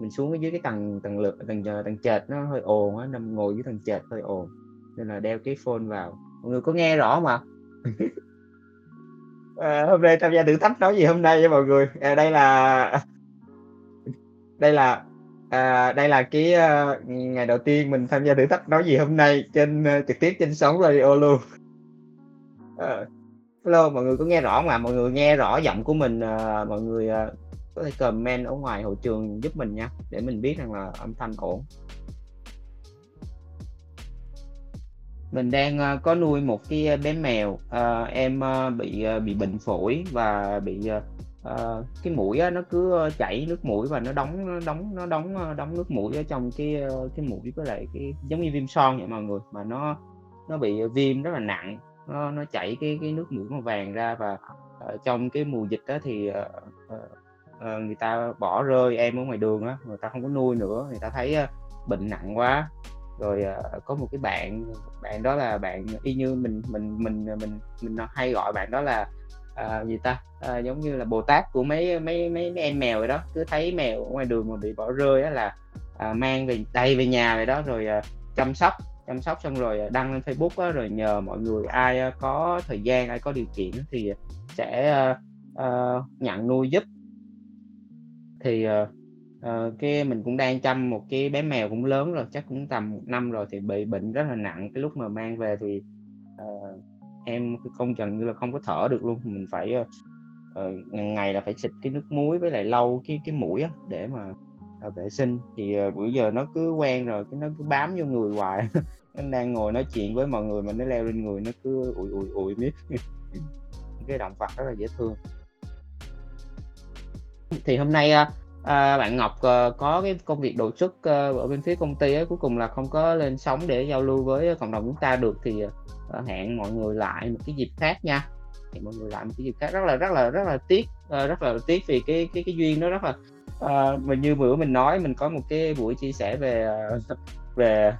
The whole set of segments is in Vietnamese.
mình xuống dưới cái tầng tầng lực tầng ờ, tầng trệt nó hơi ồn á nằm ngồi dưới tầng trệt hơi ồn nên là đeo cái phone vào. Mọi người có nghe rõ mà à, hôm nay tham gia thử thách nói gì hôm nay với mọi người. À, đây là đây là à, đây là cái uh, ngày đầu tiên mình tham gia thử thách nói gì hôm nay trên uh, trực tiếp trên sóng radio luôn. À, hello mọi người có nghe rõ mà mọi người nghe rõ giọng của mình uh, mọi người uh, có thể comment ở ngoài hội trường giúp mình nha để mình biết rằng là âm thanh ổn. Mình đang uh, có nuôi một cái ờ, bé mèo uh, em uh, bị uh, bị bệnh phổi và bị uh, uh, cái mũi á, nó cứ chảy nước mũi và nó đóng nó đóng nó đóng đóng nước mũi ở trong cái cái mũi với lại cái giống như viêm son vậy mọi người mà nó nó bị viêm rất là nặng nó nó chảy cái cái nước mũi màu vàng ra và uh, trong cái mùa dịch đó thì uh, uh, uh, người ta bỏ rơi em ở ngoài đường á người ta không có nuôi nữa người ta thấy uh, bệnh nặng quá. Rồi uh, có một cái bạn bạn đó là bạn y như mình mình mình mình mình hay gọi bạn đó là uh, gì ta? Uh, giống như là bồ tát của mấy mấy mấy, mấy em mèo rồi đó. Cứ thấy mèo ở ngoài đường mà bị bỏ rơi á là uh, mang về đây về nhà vậy đó rồi uh, chăm sóc chăm sóc xong rồi đăng lên Facebook á, rồi nhờ mọi người ai có thời gian ai có điều kiện thì sẽ uh, uh, nhận nuôi giúp thì uh, uh, cái mình cũng đang chăm một cái bé mèo cũng lớn rồi chắc cũng tầm một năm rồi thì bị bệnh rất là nặng. Cái lúc mà mang về thì uh, em không gần như là không có thở được luôn. Mình phải uh, uh, ngày là phải xịt cái nước muối với lại lau cái cái mũi á để mà uh, vệ sinh. Thì uh, bữa giờ nó cứ quen rồi cái nó cứ bám vô người hoài. Nó đang ngồi nói chuyện với mọi người mà nó leo lên người nó cứ ủi ủi ủi miết. Cái động vật rất là dễ thương thì hôm nay uh, bạn Ngọc uh, có cái công việc đột xuất uh, ở bên phía công ty ấy, cuối cùng là không có lên sóng để giao lưu với cộng đồng chúng ta được thì uh, hẹn mọi người lại một cái dịp khác nha. Hẹn mọi người lại một cái dịp khác. Rất là rất là rất là tiếc uh, rất là tiếc vì cái cái cái duyên đó rất là uh, mình như bữa mình nói mình có một cái buổi chia sẻ về uh, về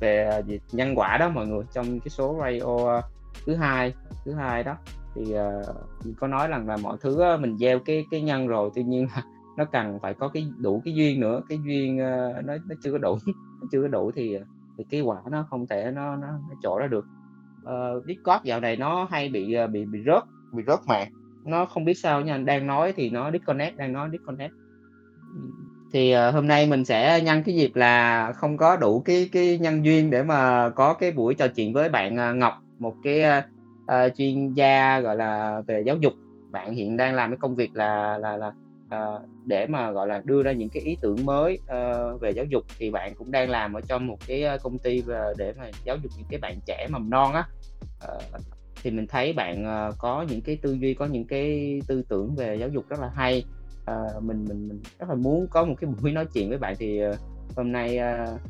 về gì nhân quả đó mọi người trong cái số radio uh, thứ hai thứ hai đó thì uh, có nói rằng là mọi thứ uh, mình gieo cái cái nhân rồi tuy nhiên là nó cần phải có cái đủ cái duyên nữa. Cái duyên uh, nó nó chưa có đủ nó chưa có đủ thì ờ, thì cái quả nó không thể nó nó, nó trổ ra được. Ờ, uh, Discord dạo này nó hay bị bị bị rớt bị rớt mạng. Nó không biết sao nha đang nói thì nó disconnect đang nói disconnect. Thì uh, hôm nay mình sẽ nhân cái dịp là không có đủ cái cái nhân duyên để mà có cái buổi trò chuyện với bạn uh, Ngọc. Một cái uh, uh, chuyên gia gọi là về giáo dục. Bạn hiện đang làm cái công việc là là là uh, để mà gọi là đưa ra những cái ý tưởng mới uh, về giáo dục thì bạn cũng đang làm ở trong một cái công ty về để mà giáo dục những cái bạn trẻ mầm non á. Uh, thì mình thấy bạn uh, có những cái tư duy có những cái tư tưởng về giáo dục rất là hay. Uh, mình mình mình rất là muốn có một cái buổi nói chuyện với bạn thì uh, hôm nay uh,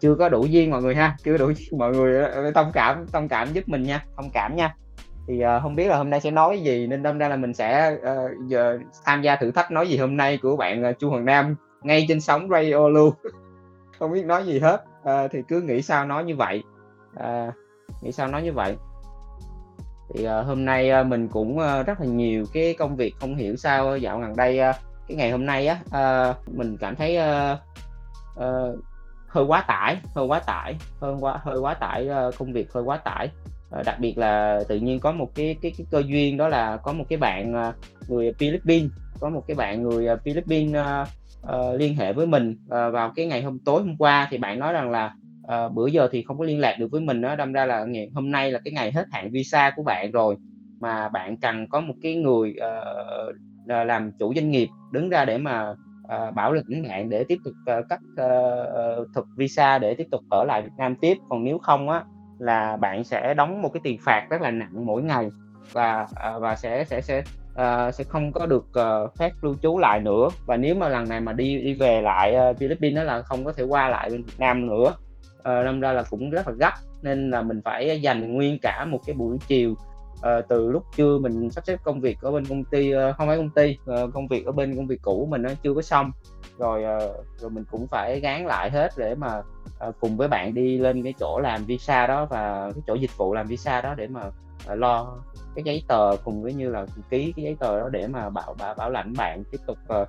chưa có đủ duyên mọi người ha chưa đủ duyên. Mọi người ờ, thông cảm thông cảm giúp mình nha thông cảm nha. Thì uh, không biết là hôm nay sẽ nói gì nên đâm ra là mình sẽ uh, giờ tham gia thử thách nói gì hôm nay của bạn uh, Chu Hoàng Nam ngay trên sóng radio luôn. Không biết nói gì hết uh, thì cứ nghĩ sao nói như vậy. Uh, nghĩ sao nói như vậy. Thì uh, hôm nay uh, mình cũng uh, rất là nhiều cái công việc không hiểu sao dạo gần đây uh, cái ngày hôm nay á uh, mình cảm thấy uh, uh, hơi quá tải hơi quá tải hơi quá hơi quá tải ờ, công việc hơi quá tải. Ờ, đặc biệt là tự nhiên có một cái cái, cái cơ duyên đó là có một cái bạn ờ, người Philippines có một cái bạn người Philippines uh, uh, liên hệ với mình uh, vào cái ngày hôm tối hôm qua thì bạn nói rằng là uh, bữa giờ thì không có liên lạc được với mình đó đâm ra là ngày hôm nay là cái ngày hết hạn visa của bạn rồi mà bạn cần có một cái người uh, làm chủ doanh nghiệp đứng ra để mà uh, bảo lãnh bạn để tiếp tục uh, cấp uh, thực visa để tiếp tục ở lại Việt Nam tiếp. Còn nếu không á là bạn sẽ đóng một cái tiền phạt rất là nặng mỗi ngày và à, và sẽ sẽ sẽ uh, sẽ không có được uh, phép lưu trú lại nữa. Và nếu mà lần này mà đi đi về lại uh, Philippines đó là không có thể qua lại bên Việt Nam nữa. Uh, đâm ra là cũng rất là gấp nên là mình phải dành nguyên cả một cái buổi chiều à, từ lúc trưa mình sắp xếp công việc ở bên công ty ờ, không phải công ty ờ, công việc ở bên công việc cũ của mình nó chưa có xong. Rồi rồi mình cũng phải gán lại hết để mà cùng với bạn đi lên cái chỗ làm visa đó và cái chỗ dịch vụ làm visa đó để mà lo cái giấy tờ cùng với như là ký cái giấy tờ đó để mà bảo bảo bảo lãnh bạn tiếp tục uh,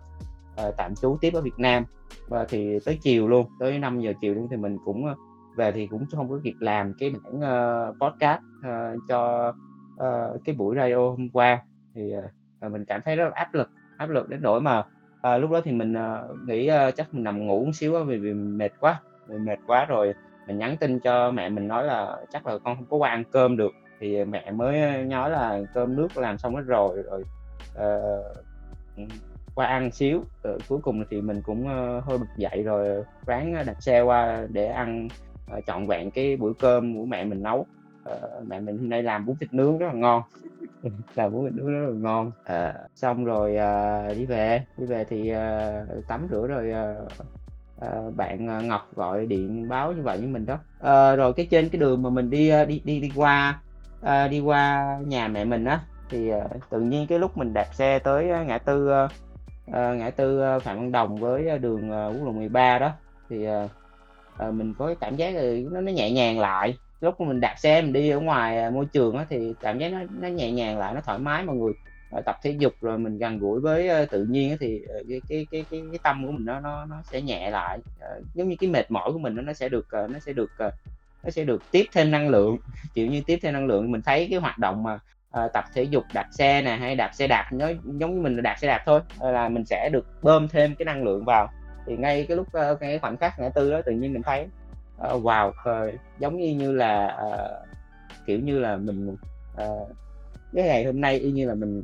uh, tạm trú tiếp ở Việt Nam. Và thì tới chiều luôn tới 5 giờ chiều luôn thì mình cũng về thì cũng không có kịp làm cái bản uh, podcast uh, cho uh, cái buổi radio hôm qua thì uh, mình cảm thấy rất là áp lực áp lực đến nỗi mà uh, lúc đó thì mình uh, nghĩ uh, chắc mình nằm ngủ một xíu vì, vì mệt quá vì mệt quá rồi mình nhắn tin cho mẹ mình nói là chắc là con không có qua ăn cơm được. Thì mẹ mới nói là cơm nước làm xong hết rồi rồi uh, qua ăn xíu. Rồi cuối cùng thì mình cũng uh, hơi bực dậy rồi ráng đặt xe qua để ăn uh, trọn vẹn cái bữa cơm của mẹ mình nấu uh, mẹ mình hôm nay làm bún thịt nướng rất là ngon. Làm bún thịt nướng rất là ngon. Uh, xong rồi uh, đi về. Đi về thì uh, tắm rửa rồi uh, uh, bạn Ngọc gọi điện báo như vậy với mình đó. Uh, rồi cái trên cái đường mà mình đi đi đi đi qua uh, đi qua nhà mẹ mình á thì uh, tự nhiên cái lúc mình đạp xe tới ngã tư uh, ngã tư Phạm Văn Đồng với đường uh, quốc lộ 13 đó thì uh, uh, mình có cái cảm giác là nó nó nhẹ nhàng lại lúc mình đạp xe mình đi ở ngoài à, môi trường á, thì cảm giác nó nó nhẹ nhàng lại nó thoải mái mọi người. Rồi tập thể dục rồi mình gần gũi với tự nhiên á, thì ờ, cái, cái cái cái cái tâm của mình nó nó nó sẽ nhẹ lại. Ờ, giống như cái mệt mỏi của mình nó, nó sẽ được ờ, nó sẽ được nó sẽ được tiếp thêm năng lượng. Kiểu như tiếp thêm năng lượng. Mình thấy cái hoạt động mà uh, tập thể dục đạp xe nè hay đạp xe đạp nó giống như mình là đạp xe đạp thôi là mình sẽ được bơm thêm cái năng lượng vào. Thì ngay cái lúc uh, cái khoảnh khắc ngã tư đó tự nhiên mình thấy uh, wow uh, giống như như là uh, kiểu như là mình uh, cái ngày hôm nay y như là mình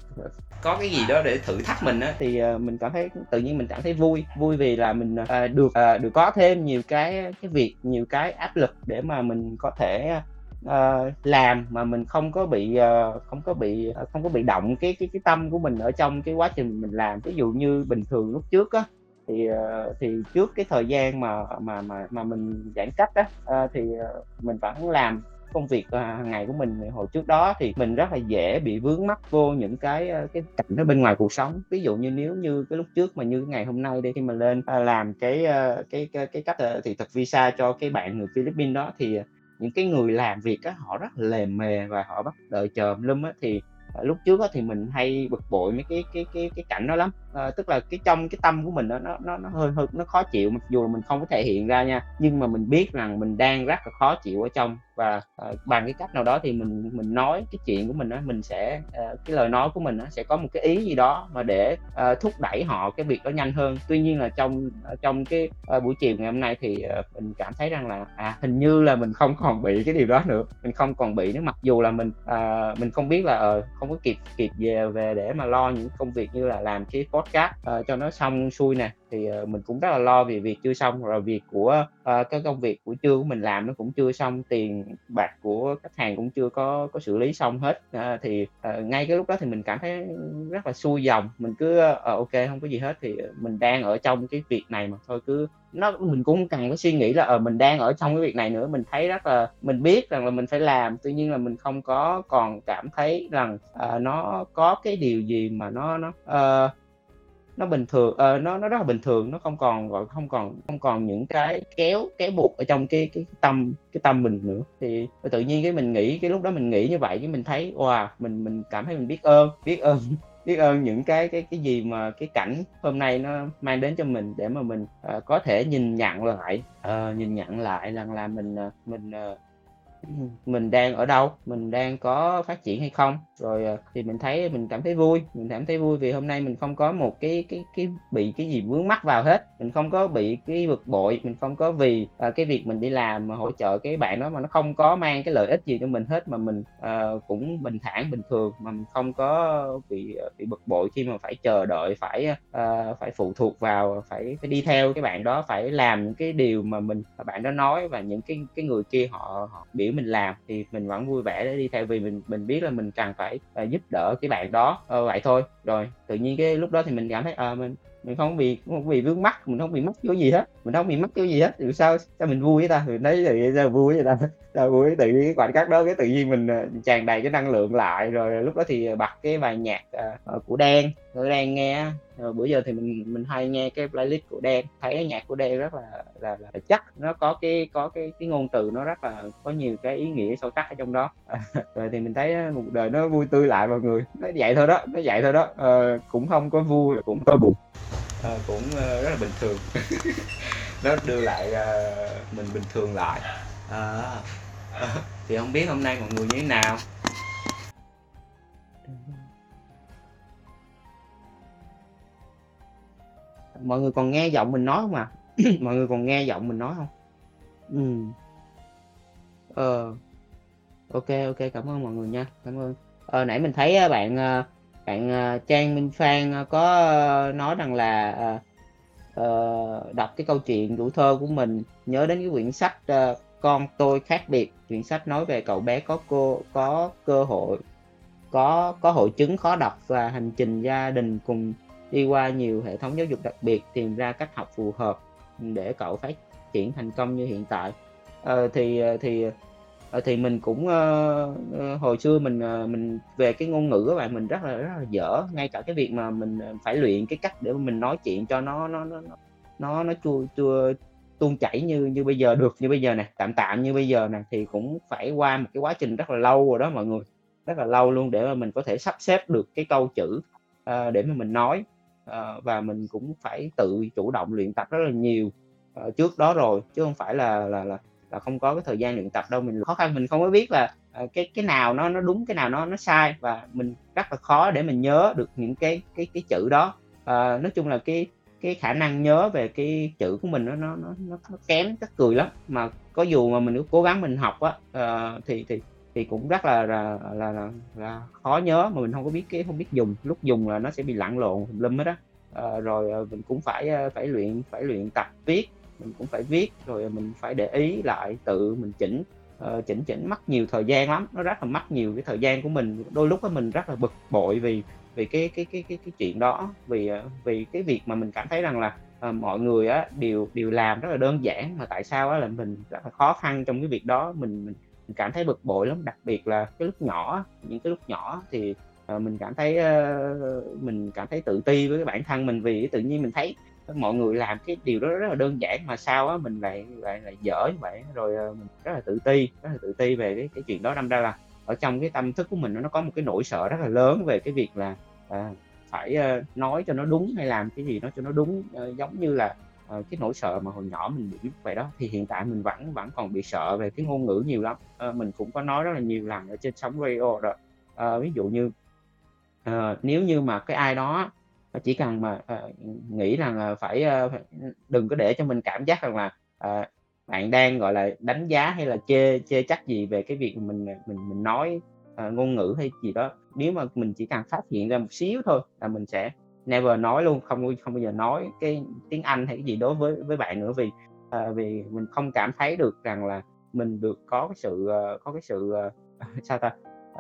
có cái gì đó để thử thách mình á. Thì uh, mình cảm thấy tự nhiên mình cảm thấy vui. Vui vì là mình uh, được uh, được có thêm nhiều cái cái việc nhiều cái áp lực để mà mình có thể uh, làm mà mình không có bị uh, không có bị uh, không có bị động cái cái cái tâm của mình ở trong cái quá trình mình làm. Ví dụ như bình thường lúc trước á thì ờ, thì trước cái thời gian mà mà mà mà mình giãn cách á ờ, thì ờ, mình vẫn làm công việc hàng ngày của mình. Hồi trước đó thì mình rất là dễ bị vướng mắc vô những cái cái cảnh ở bên ngoài cuộc sống. Ví dụ như nếu như cái lúc trước mà như ngày hôm nay đi khi mà lên làm cái, cái cái cái cách thì thị thực visa cho cái bạn người Philippines đó thì những cái người làm việc á họ rất là lề mề và họ bắt đợi chờ lum á. Thì lúc trước á, thì mình hay bực bội mấy cái cái cái cái cảnh đó lắm à, tức là cái trong cái tâm của mình đó, nó nó nó hơi hơi nó khó chịu mặc dù là mình không có thể hiện ra nha. Nhưng mà mình biết rằng mình đang rất là khó chịu ở trong. Và à, bằng cái cách nào đó thì mình mình nói cái chuyện của mình đó mình sẽ à, cái lời nói của mình đó, sẽ có một cái ý gì đó mà để à, thúc đẩy họ cái việc đó nhanh hơn. Tuy nhiên là trong trong cái à, buổi chiều ngày hôm nay thì à, mình cảm thấy rằng là à hình như là mình không còn bị cái điều đó nữa. Mình không còn bị nữa mặc dù là mình à, mình không biết là à, không có kịp kịp về về để mà lo những công việc như là làm cái podcast uh, cho nó xong xuôi nè. Thì uh, mình cũng rất là lo vì việc chưa xong rồi việc của uh, cái công việc của trưa của mình làm nó cũng chưa xong tiền bạc của khách hàng cũng chưa có có xử lý xong hết. Uh, thì uh, ngay cái lúc đó thì mình cảm thấy rất là xuôi dòng. Mình cứ uh, ok không có gì hết thì mình đang ở trong cái việc này mà thôi. Cứ nó mình cũng cần có suy nghĩ là ờ uh, mình đang ở trong cái việc này nữa. Mình thấy rất là mình biết rằng là mình phải làm tuy nhiên là mình không có còn cảm thấy rằng uh, nó có cái điều gì mà nó nó uh, nó bình thường uh, nó nó rất là bình thường nó không còn gọi không còn không còn những cái kéo kéo buộc ở trong cái cái, tâm cái tâm mình nữa. Thì tự nhiên cái mình nghĩ cái lúc đó mình nghĩ như vậy cái mình thấy wow mình mình cảm thấy mình biết ơn biết ơn biết ơn những cái cái cái gì mà cái cảnh hôm nay nó mang đến cho mình để mà mình uh, có thể nhìn nhận lại. Uh, nhìn nhận lại rằng là mình uh, mình uh, mình đang ở đâu mình đang có phát triển hay không rồi à, thì mình thấy mình cảm thấy vui mình cảm thấy vui vì hôm nay mình không có một cái cái cái bị cái gì vướng mắc vào hết. Mình không có bị cái bực bội mình không có vì uh, cái việc mình đi làm mà hỗ trợ cái bạn đó mà nó không có mang cái lợi ích gì cho mình hết mà mình uh, cũng bình thản bình thường mà mình không có bị bị bực bội khi mà phải chờ đợi phải uh, phải phụ thuộc vào phải phải đi theo cái bạn đó phải làm những cái điều mà mình bạn đó nói và những cái cái người kia họ họ biểu mình làm thì mình vẫn vui vẻ để đi theo vì mình mình biết là mình cần phải uh, giúp đỡ cái bạn đó uh, vậy thôi. Rồi tự nhiên cái lúc đó thì mình cảm thấy uh, mình mình không bị không bị vướng mắt mình không bị mắc cái gì hết mình không bị mắc cái gì hết. Thì sao sao mình vui với ta? Mình thấy thì sao vui vậy ta? Sao vui? Tự nhiên cái khoảnh khắc đó cái tự nhiên mình tràn đầy cái năng lượng lại. Rồi lúc đó thì bật cái bài nhạc uh, của đen. Rồi đen nghe rồi bữa giờ thì mình mình hay nghe cái playlist của đen thấy cái nhạc của đen rất là, là là chắc nó có cái có cái cái ngôn từ nó rất là có nhiều cái ý nghĩa sâu sắc ở trong đó. Rồi thì mình thấy ờ, một đời nó vui tươi lại mọi người. Nó vậy thôi đó nó vậy thôi đó. À, cũng không có vui cũng có buồn. À, cũng uh, rất là bình thường. Nó đưa lại uh, mình bình thường lại. À, thì không biết hôm nay mọi người như thế nào? Mọi người còn nghe giọng mình nói không à? Mọi người còn nghe giọng mình nói không? Ừ. Ờ. Ok ok cảm ơn mọi người nha cảm ơn. Ờ, nãy mình thấy ờ, bạn ờ, bạn ờ, Trang Minh Phan có nói rằng là uh, đọc cái câu chuyện tuổi thơ của mình nhớ đến cái quyển sách uh, con tôi khác biệt quyển sách nói về cậu bé có cô có cơ hội có có hội chứng khó đọc và hành trình gia đình cùng đi qua nhiều hệ thống giáo dục đặc biệt tìm ra cách học phù hợp để cậu phát triển thành công như hiện tại. Ờ, thì ờ, thì ờ, thì mình cũng uh, hồi xưa mình uh, mình về cái ngôn ngữ các bạn mình rất là rất là dở. Ngay cả cái việc mà mình phải luyện cái cách để mình nói chuyện cho nó nó nó nó nó chua chua tuôn chảy như như bây giờ được như bây giờ nè tạm tạm như bây giờ nè thì cũng phải qua một cái quá trình rất là lâu rồi đó mọi người. Rất là lâu luôn để mà mình có thể sắp xếp được cái câu chữ uh, để mà mình nói. Ờ, và mình cũng phải tự chủ động luyện tập rất là nhiều ờ, trước đó rồi chứ không phải là là là là không có cái thời gian luyện tập đâu. Mình khó khăn mình không có biết là ờ, cái cái nào nó nó đúng cái nào nó nó sai và mình rất là khó để mình nhớ được những cái cái cái chữ đó. À, nói chung là cái cái khả năng nhớ về cái chữ của mình nó nó nó nó, nó kém rất cười lắm. Mà có dù mà mình cố gắng mình học á uh, thì thì thì cũng rất là là, là là là khó nhớ mà mình không có biết cái không biết dùng. Lúc dùng là nó sẽ bị lặn lộn lâm hết á. À, rồi ờ, mình cũng phải ờ, phải luyện phải luyện tập viết mình cũng phải viết rồi mình phải để ý lại tự mình chỉnh uh, chỉnh chỉnh mất nhiều thời gian lắm. Nó rất là mất nhiều cái thời gian của mình. Đôi lúc đó mình rất là bực bội vì vì cái cái cái cái cái chuyện đó vì vì cái việc mà mình cảm thấy rằng là uh, mọi người á đều đều làm rất là đơn giản mà tại sao á là mình rất là khó khăn trong cái việc đó. Mình mình, mình cảm thấy bực bội lắm đặc biệt là cái lúc nhỏ những cái lúc nhỏ thì uh, mình cảm thấy uh, mình cảm thấy tự ti với cái bản thân mình vì tự nhiên mình thấy mọi người làm cái điều đó rất là đơn giản mà sao á mình lại lại lại dở như vậy. Rồi ờ, mình rất là tự ti rất là tự ti về cái cái chuyện đó đâm ra là ở trong cái tâm thức của mình nó có một cái nỗi sợ rất là lớn về cái việc là à, phải nói cho nó đúng hay làm cái gì nó cho nó đúng giống như là uh, cái nỗi sợ mà hồi nhỏ mình bị vậy đó thì hiện tại mình vẫn vẫn còn bị sợ về cái ngôn ngữ nhiều lắm. Uh, mình cũng có nói rất là nhiều lần ở trên sóng radio rồi uh, ờ, ví dụ như uh, nếu như mà cái ai đó chỉ cần mà uh, nghĩ rằng uh, phải uh, đừng có để cho mình cảm giác rằng là uh, bạn đang gọi là đánh giá hay là chê chê trách gì về cái việc mình mình mình nói uh, ngôn ngữ hay gì đó nếu mà mình chỉ cần phát hiện ra một xíu thôi là mình sẽ never nói luôn không không bao giờ nói cái tiếng Anh hay cái gì đối với với bạn nữa vì uh, vì mình không cảm thấy được rằng là mình được có cái sự uh, có cái sự uh, sao ta?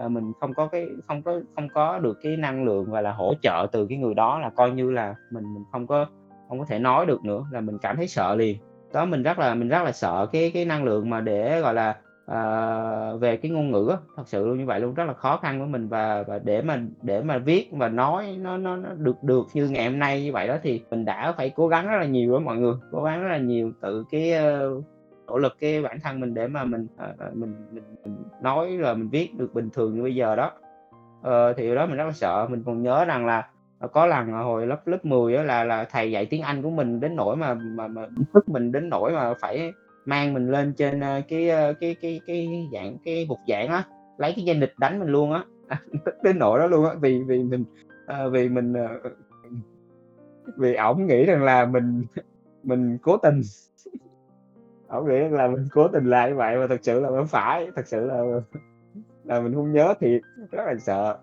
Uh, mình không có cái không có không có được cái năng lượng và là hỗ trợ từ cái người đó là coi như là mình mình không có không có thể nói được nữa là mình cảm thấy sợ liền. Đó mình rất là mình rất là sợ cái cái năng lượng mà để gọi là à, về cái ngôn ngữ thật sự luôn như vậy luôn rất là khó khăn với mình và và để mà để mà viết và nói nó nó, nó được được như ngày hôm nay như vậy đó thì mình đã phải cố gắng rất là nhiều với mọi người cố gắng rất là nhiều tự cái uh, nỗ lực cái bản thân mình để mà mình uh, mình, mình mình nói rồi mình viết được bình thường như bây giờ đó. Uh, thì đó mình rất là sợ mình còn nhớ rằng là có lần hồi lớp lớp 10 đó là là thầy dạy tiếng Anh của mình đến nỗi mà mà mà tức mình đến nỗi mà phải mang mình lên trên uh, cái, uh, cái cái cái dạng cái bục dạng á lấy cái dây nịch đánh mình luôn á. Đến nỗi đó luôn á vì vì mình uh, vì mình uh, vì ổng nghĩ rằng là mình mình cố tình. Ổng nghĩ rằng là mình cố tình làm như vậy mà thật sự là không phải thật sự là là mình không nhớ thì rất là sợ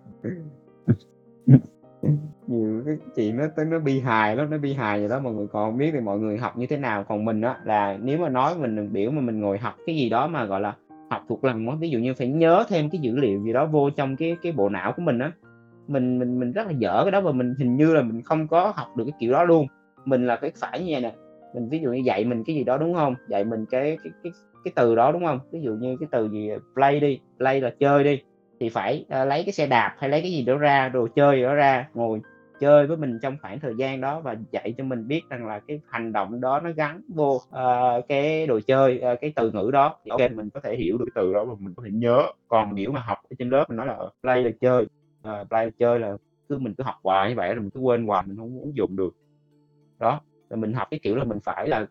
nhiều cái chuyện nó tới nó bi hài lắm, nó bi hài vậy đó. Mọi người còn không biết thì mọi người học như thế nào. Còn mình á là nếu mà nói mình biểu mà mình ngồi học cái gì đó mà, gọi là, học thuộc lòng á, ví dụ như phải nhớ thêm cái dữ liệu gì đó vô trong cái cái bộ não của mình á, mình mình mình rất là dở cái đó và mình hình như là mình không có học được cái kiểu đó luôn. Mình là cái phải như vậy nè, mình ví dụ như dạy mình cái gì đó, đúng không? Dạy mình cái cái cái cái từ đó, đúng không? Ví dụ như cái từ gì, play đi, play là chơi đi, thì phải, uh, lấy cái xe đạp hay lấy cái gì đó ra, đồ chơi đó ra, ngồi chơi với mình trong khoảng thời gian đó và dạy cho mình biết rằng là cái hành động đó nó gắn vô uh, cái đồ chơi uh, cái từ ngữ đó. Thì ok mình có thể hiểu được cái từ đó và mình có thể nhớ. Còn nếu mà học ở trên lớp mình nói là play là chơi uh, play là chơi là cứ mình cứ học hoài như vậy rồi mình cứ quên hoài mình không muốn dùng được. Đó là mình học cái kiểu là mình phải là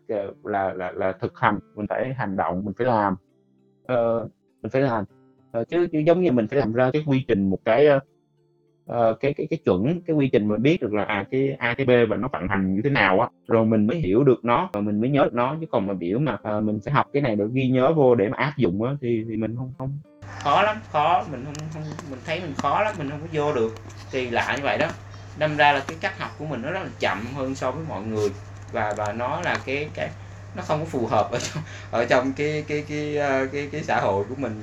là là là thực hành mình phải hành động mình phải làm. Uh, mình phải làm ờ, chứ, chứ giống như mình phải làm ra cái quy trình một cái uh, cái cái cái chuẩn cái quy trình mình biết được là à cái A cái B và nó vận hành như thế nào á rồi mình mới hiểu được nó và mình mới nhớ được nó. Chứ còn mà biểu mà uh, mình phải học cái này để ghi nhớ vô để mà áp dụng á thì thì mình không không. Khó lắm khó. Mình không không mình thấy mình khó lắm mình không có vô được. Thì lại như vậy đó. Đâm ra là cái cách học của mình nó rất là chậm hơn so với mọi người. Và và nó là cái cái nó không có phù hợp ở trong ở trong cái cái cái cái cái, cái xã hội của mình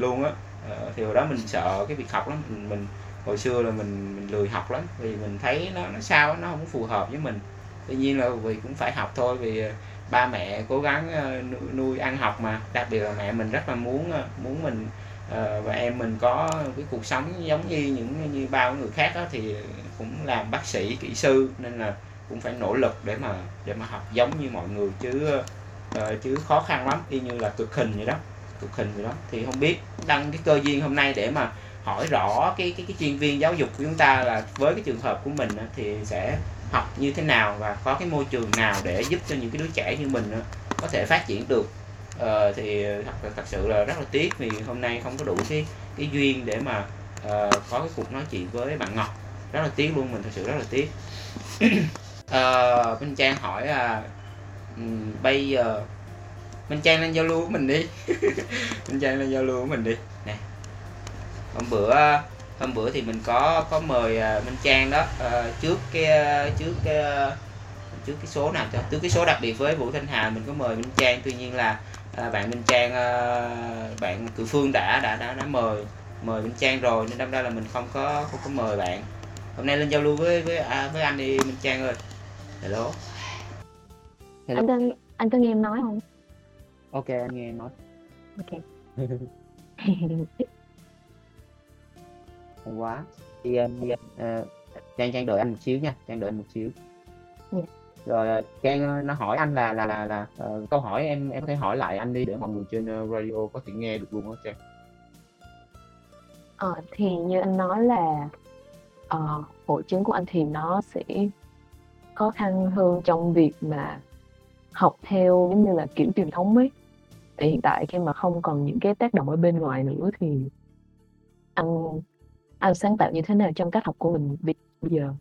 luôn á. Ờ, thì hồi đó mình sợ cái việc học lắm mình, mình hồi xưa là mình mình lười học lắm vì mình thấy nó nó sao nó không phù hợp với mình. Tuy nhiên là vì cũng phải học thôi vì ờ, ba mẹ cố gắng ờ, nuôi nuôi ăn học mà. Đặc biệt là mẹ mình rất là muốn muốn mình và em mình có cái cuộc sống giống như những như bao người khác đó, thì cũng làm bác sĩ kỹ sư nên là cũng phải nỗ lực để mà để mà học giống như mọi người chứ chứ khó khăn lắm y như là cực hình vậy đó cực hình gì đó. Thì không biết đăng cái cơ duyên hôm nay để mà hỏi rõ cái cái cái chuyên viên giáo dục của chúng ta là với cái trường hợp của mình thì sẽ học như thế nào và có cái môi trường nào để giúp cho những cái đứa trẻ như mình có thể phát triển được. Ờ, thì thật thật sự là rất là tiếc vì hôm nay không có đủ cái cái duyên để mà uh, có cái cuộc nói chuyện với bạn Ngọc. Rất là tiếc luôn mình thật sự rất là tiếc. Ờ, uh, bên Trang hỏi là uh, bây giờ Minh Trang lên giao lưu mình đi. Minh Trang lên giao lưu mình đi. Nè. Hôm bữa ờ, hôm bữa thì mình có có mời ờ, Minh Trang đó uh, trước cái trước cái trước cái số nào cho trước cái số đặc biệt với Vũ Thanh Hà mình có mời Minh Trang. Tuy nhiên là uh, bạn Minh Trang uh, bạn cử Phương đã đã đã đã mời mời Minh Trang rồi nên đâm ra là mình không có không có mời bạn. Hôm nay lên giao lưu với với à, với anh đi Minh Trang ơi. Hello. Hello. anh có anh có nghe em nói không? Ok anh nghe em nói. Ok. Hay quá. Thì um, uh, Trang Trang đợi anh một xíu nha. Trang đợi một xíu. Yeah. Dạ. rồi Trang nó hỏi anh là là là, là uh, câu hỏi em em có thể hỏi lại anh đi để mọi người trên radio có thể nghe được luôn đó Trang. Ờ thì như anh nói là uh, hội chứng của anh thì nó sẽ khó khăn hơn trong việc mà học theo giống như là kiểu truyền thống ấy thì hiện tại khi mà không còn những cái tác động ở bên ngoài nữa thì anh anh sáng tạo như thế nào trong cách học của mình bây giờ?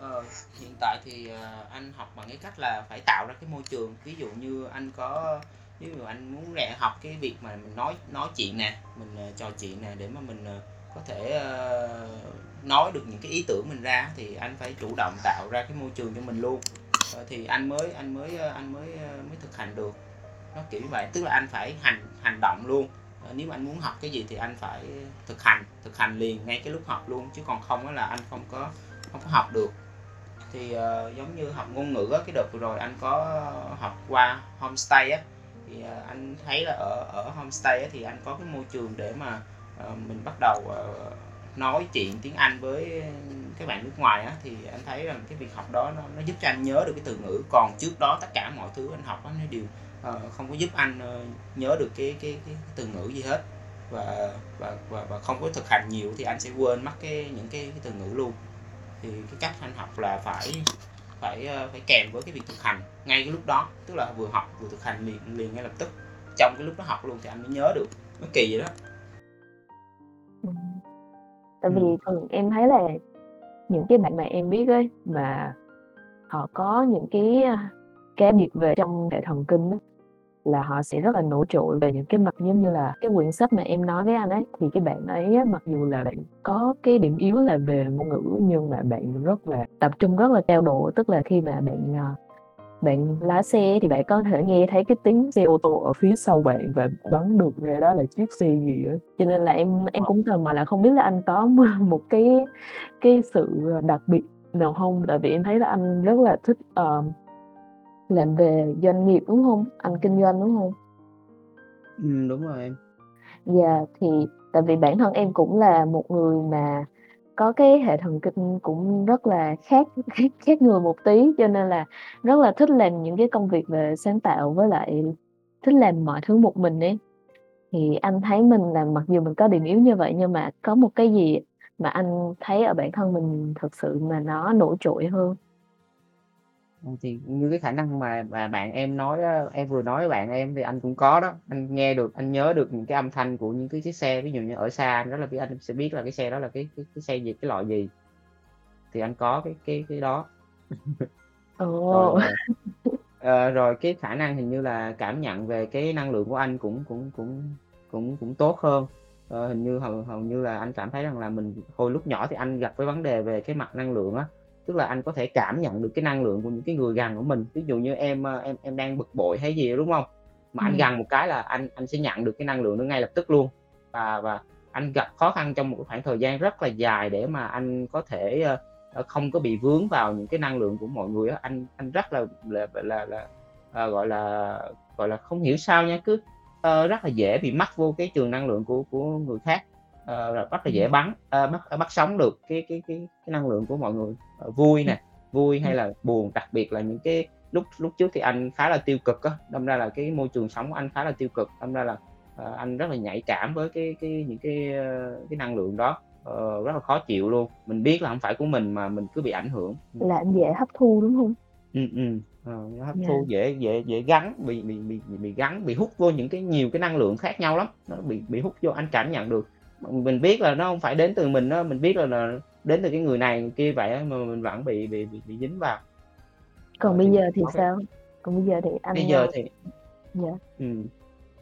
Ờ, hiện tại thì ờ, anh học bằng cái cách là phải tạo ra cái môi trường. Ví dụ như anh có ví dụ anh muốn rèn học cái việc mà mình nói nói chuyện nè mình uh, trò chuyện nè để mà mình uh, có thể uh, nói được những cái ý tưởng mình ra thì anh phải chủ động tạo ra cái môi trường cho mình luôn. Uh, thì anh mới anh mới uh, anh mới uh, mới thực hành được nó kiểu như vậy tức là anh phải hành hành động luôn. Ờ, nếu nếu anh muốn học cái gì thì anh phải thực hành thực hành liền ngay cái lúc học luôn chứ còn không là anh không có không có học được. Thì uh, giống như học ngôn ngữ á, cái đợt vừa rồi anh có học qua homestay á thì uh, anh thấy là ở ở homestay á, thì anh có cái môi trường để mà uh, mình bắt đầu uh, nói chuyện tiếng Anh với các bạn nước ngoài á, thì anh thấy rằng cái việc học đó nó, nó giúp cho anh nhớ được cái từ ngữ. Còn trước đó tất cả mọi thứ anh học đó, nó đều uh, không có giúp anh uh, nhớ được cái, cái cái từ ngữ gì hết. Và và và, và không có thực hành nhiều thì anh sẽ quên mất cái những cái, cái từ ngữ luôn. Thì cái cách anh học là phải phải phải kèm với cái việc thực hành ngay cái lúc đó. Tức là vừa học vừa thực hành liền liền ngay lập tức. Trong cái lúc đó học luôn thì anh mới nhớ được. Nó kỳ vậy đó. Tại vì thường em thấy là những cái bạn mà em biết ấy, mà họ có những cái, a, cá biệt về trong hệ thần kinh á, là họ sẽ rất là nổi trội về những cái mặt giống như là cái quyển sách mà em nói với anh ấy, thì cái bạn ấy á, mặc dù là bạn có cái điểm yếu là về ngôn ngữ nhưng mà bạn rất là tập trung rất là cao độ. Tức là khi mà bạn, à, bạn lái xe thì bạn có thể nghe thấy cái tiếng xe ô tô ở phía sau bạn và đoán được ra đó là chiếc xe gì á. Cho nên là em em cũng tò mò là không biết là anh có một cái cái sự, à, đặc biệt nào không Tại vì em thấy là anh rất là thích, uh, làm về doanh nghiệp, đúng không Anh kinh doanh, đúng không Ừm, đúng rồi em. Dạ, thì tại vì bản thân em cũng là một người mà có cái hệ thần kinh cũng rất là khác khác người một tí, cho nên là rất là thích làm những cái công việc về sáng tạo với lại thích làm mọi thứ một mình ấy. Thì anh thấy mình là mặc dù mình có điểm yếu như vậy nhưng mà có một cái gì mà anh thấy ở bản thân mình thực sự mà nó nổi trội hơn? Thì như cái khả năng mà mà bạn em nói á, em vừa nói với bạn em thì anh cũng có đó. Anh nghe được, anh nhớ được những cái âm thanh của những cái chiếc xe, ví dụ như ở xa anh rất là biết anh sẽ biết là cái xe đó là cái cái cái xe gì, cái loại gì. Thì anh có cái cái cái đó. Rồi, Ồ! ờ, ờ, rồi cái khả năng hình như là cảm nhận về cái năng lượng của anh cũng cũng cũng cũng cũng tốt hơn. Ờ, hình như hầu hầu như là anh cảm thấy rằng là mình hồi lúc nhỏ thì anh gặp cái vấn đề về cái mặt năng lượng á, tức là anh có thể cảm nhận được cái năng lượng của những cái người gần của mình. Ví dụ như em, a, em em đang bực bội hay gì đó, đúng hông? Mà anh Ừm. gần một cái là anh anh sẽ nhận được cái năng lượng đó ngay lập tức luôn. Và và anh gặp khó khăn trong một cái khoảng thời gian rất là dài để mà anh có thể, ơ, ơ, không có bị vướng vào những cái năng lượng của mọi người á. Anh anh rất là là là là, ờ, gọi là, gọi là, không hiểu sao nha, cứ, ơ, rất là dễ bị mắc vô cái trường năng lượng của của người khác, ờ, rất là dễ Ừm. bắn, ơ, bắt bắt sóng được cái cái cái cái năng lượng của mọi người, ờ, vui nè, vui hay Ừm. là buồn. Đặc biệt là những cái lúc lúc trước thì anh khá là tiêu cực á, đâm ra là cái môi trường sống của anh khá là tiêu cực, đâm ra là, ờ, anh rất là nhạy cảm với cái cái những cái, ơ, cái năng lượng đó, ờ, rất là khó chịu luôn. Mình biết là hổng phải của mình mà mình cứ bị ảnh hưởng. Ừm. Là anh dễ hấp thu, đúng hông? Ừm, ừm, ờ, nó hấp thu Yeah. dễ dễ dễ gắn, bị bị bị bị gắn, bị hút vô những cái nhiều cái năng lượng khác nhau lắm, nó bị bị hút vô, anh cảm nhận được. Mình biết là nó hông phải đến từ mình á, mình biết là là đến từ cái người này người kia vậy mà mình vẫn bị bị bị bị dính vào. Còn Ờ, bây thì giờ thì sao? Còn bây giờ thì Bây anh, giờ ơ thì dạ. ừm,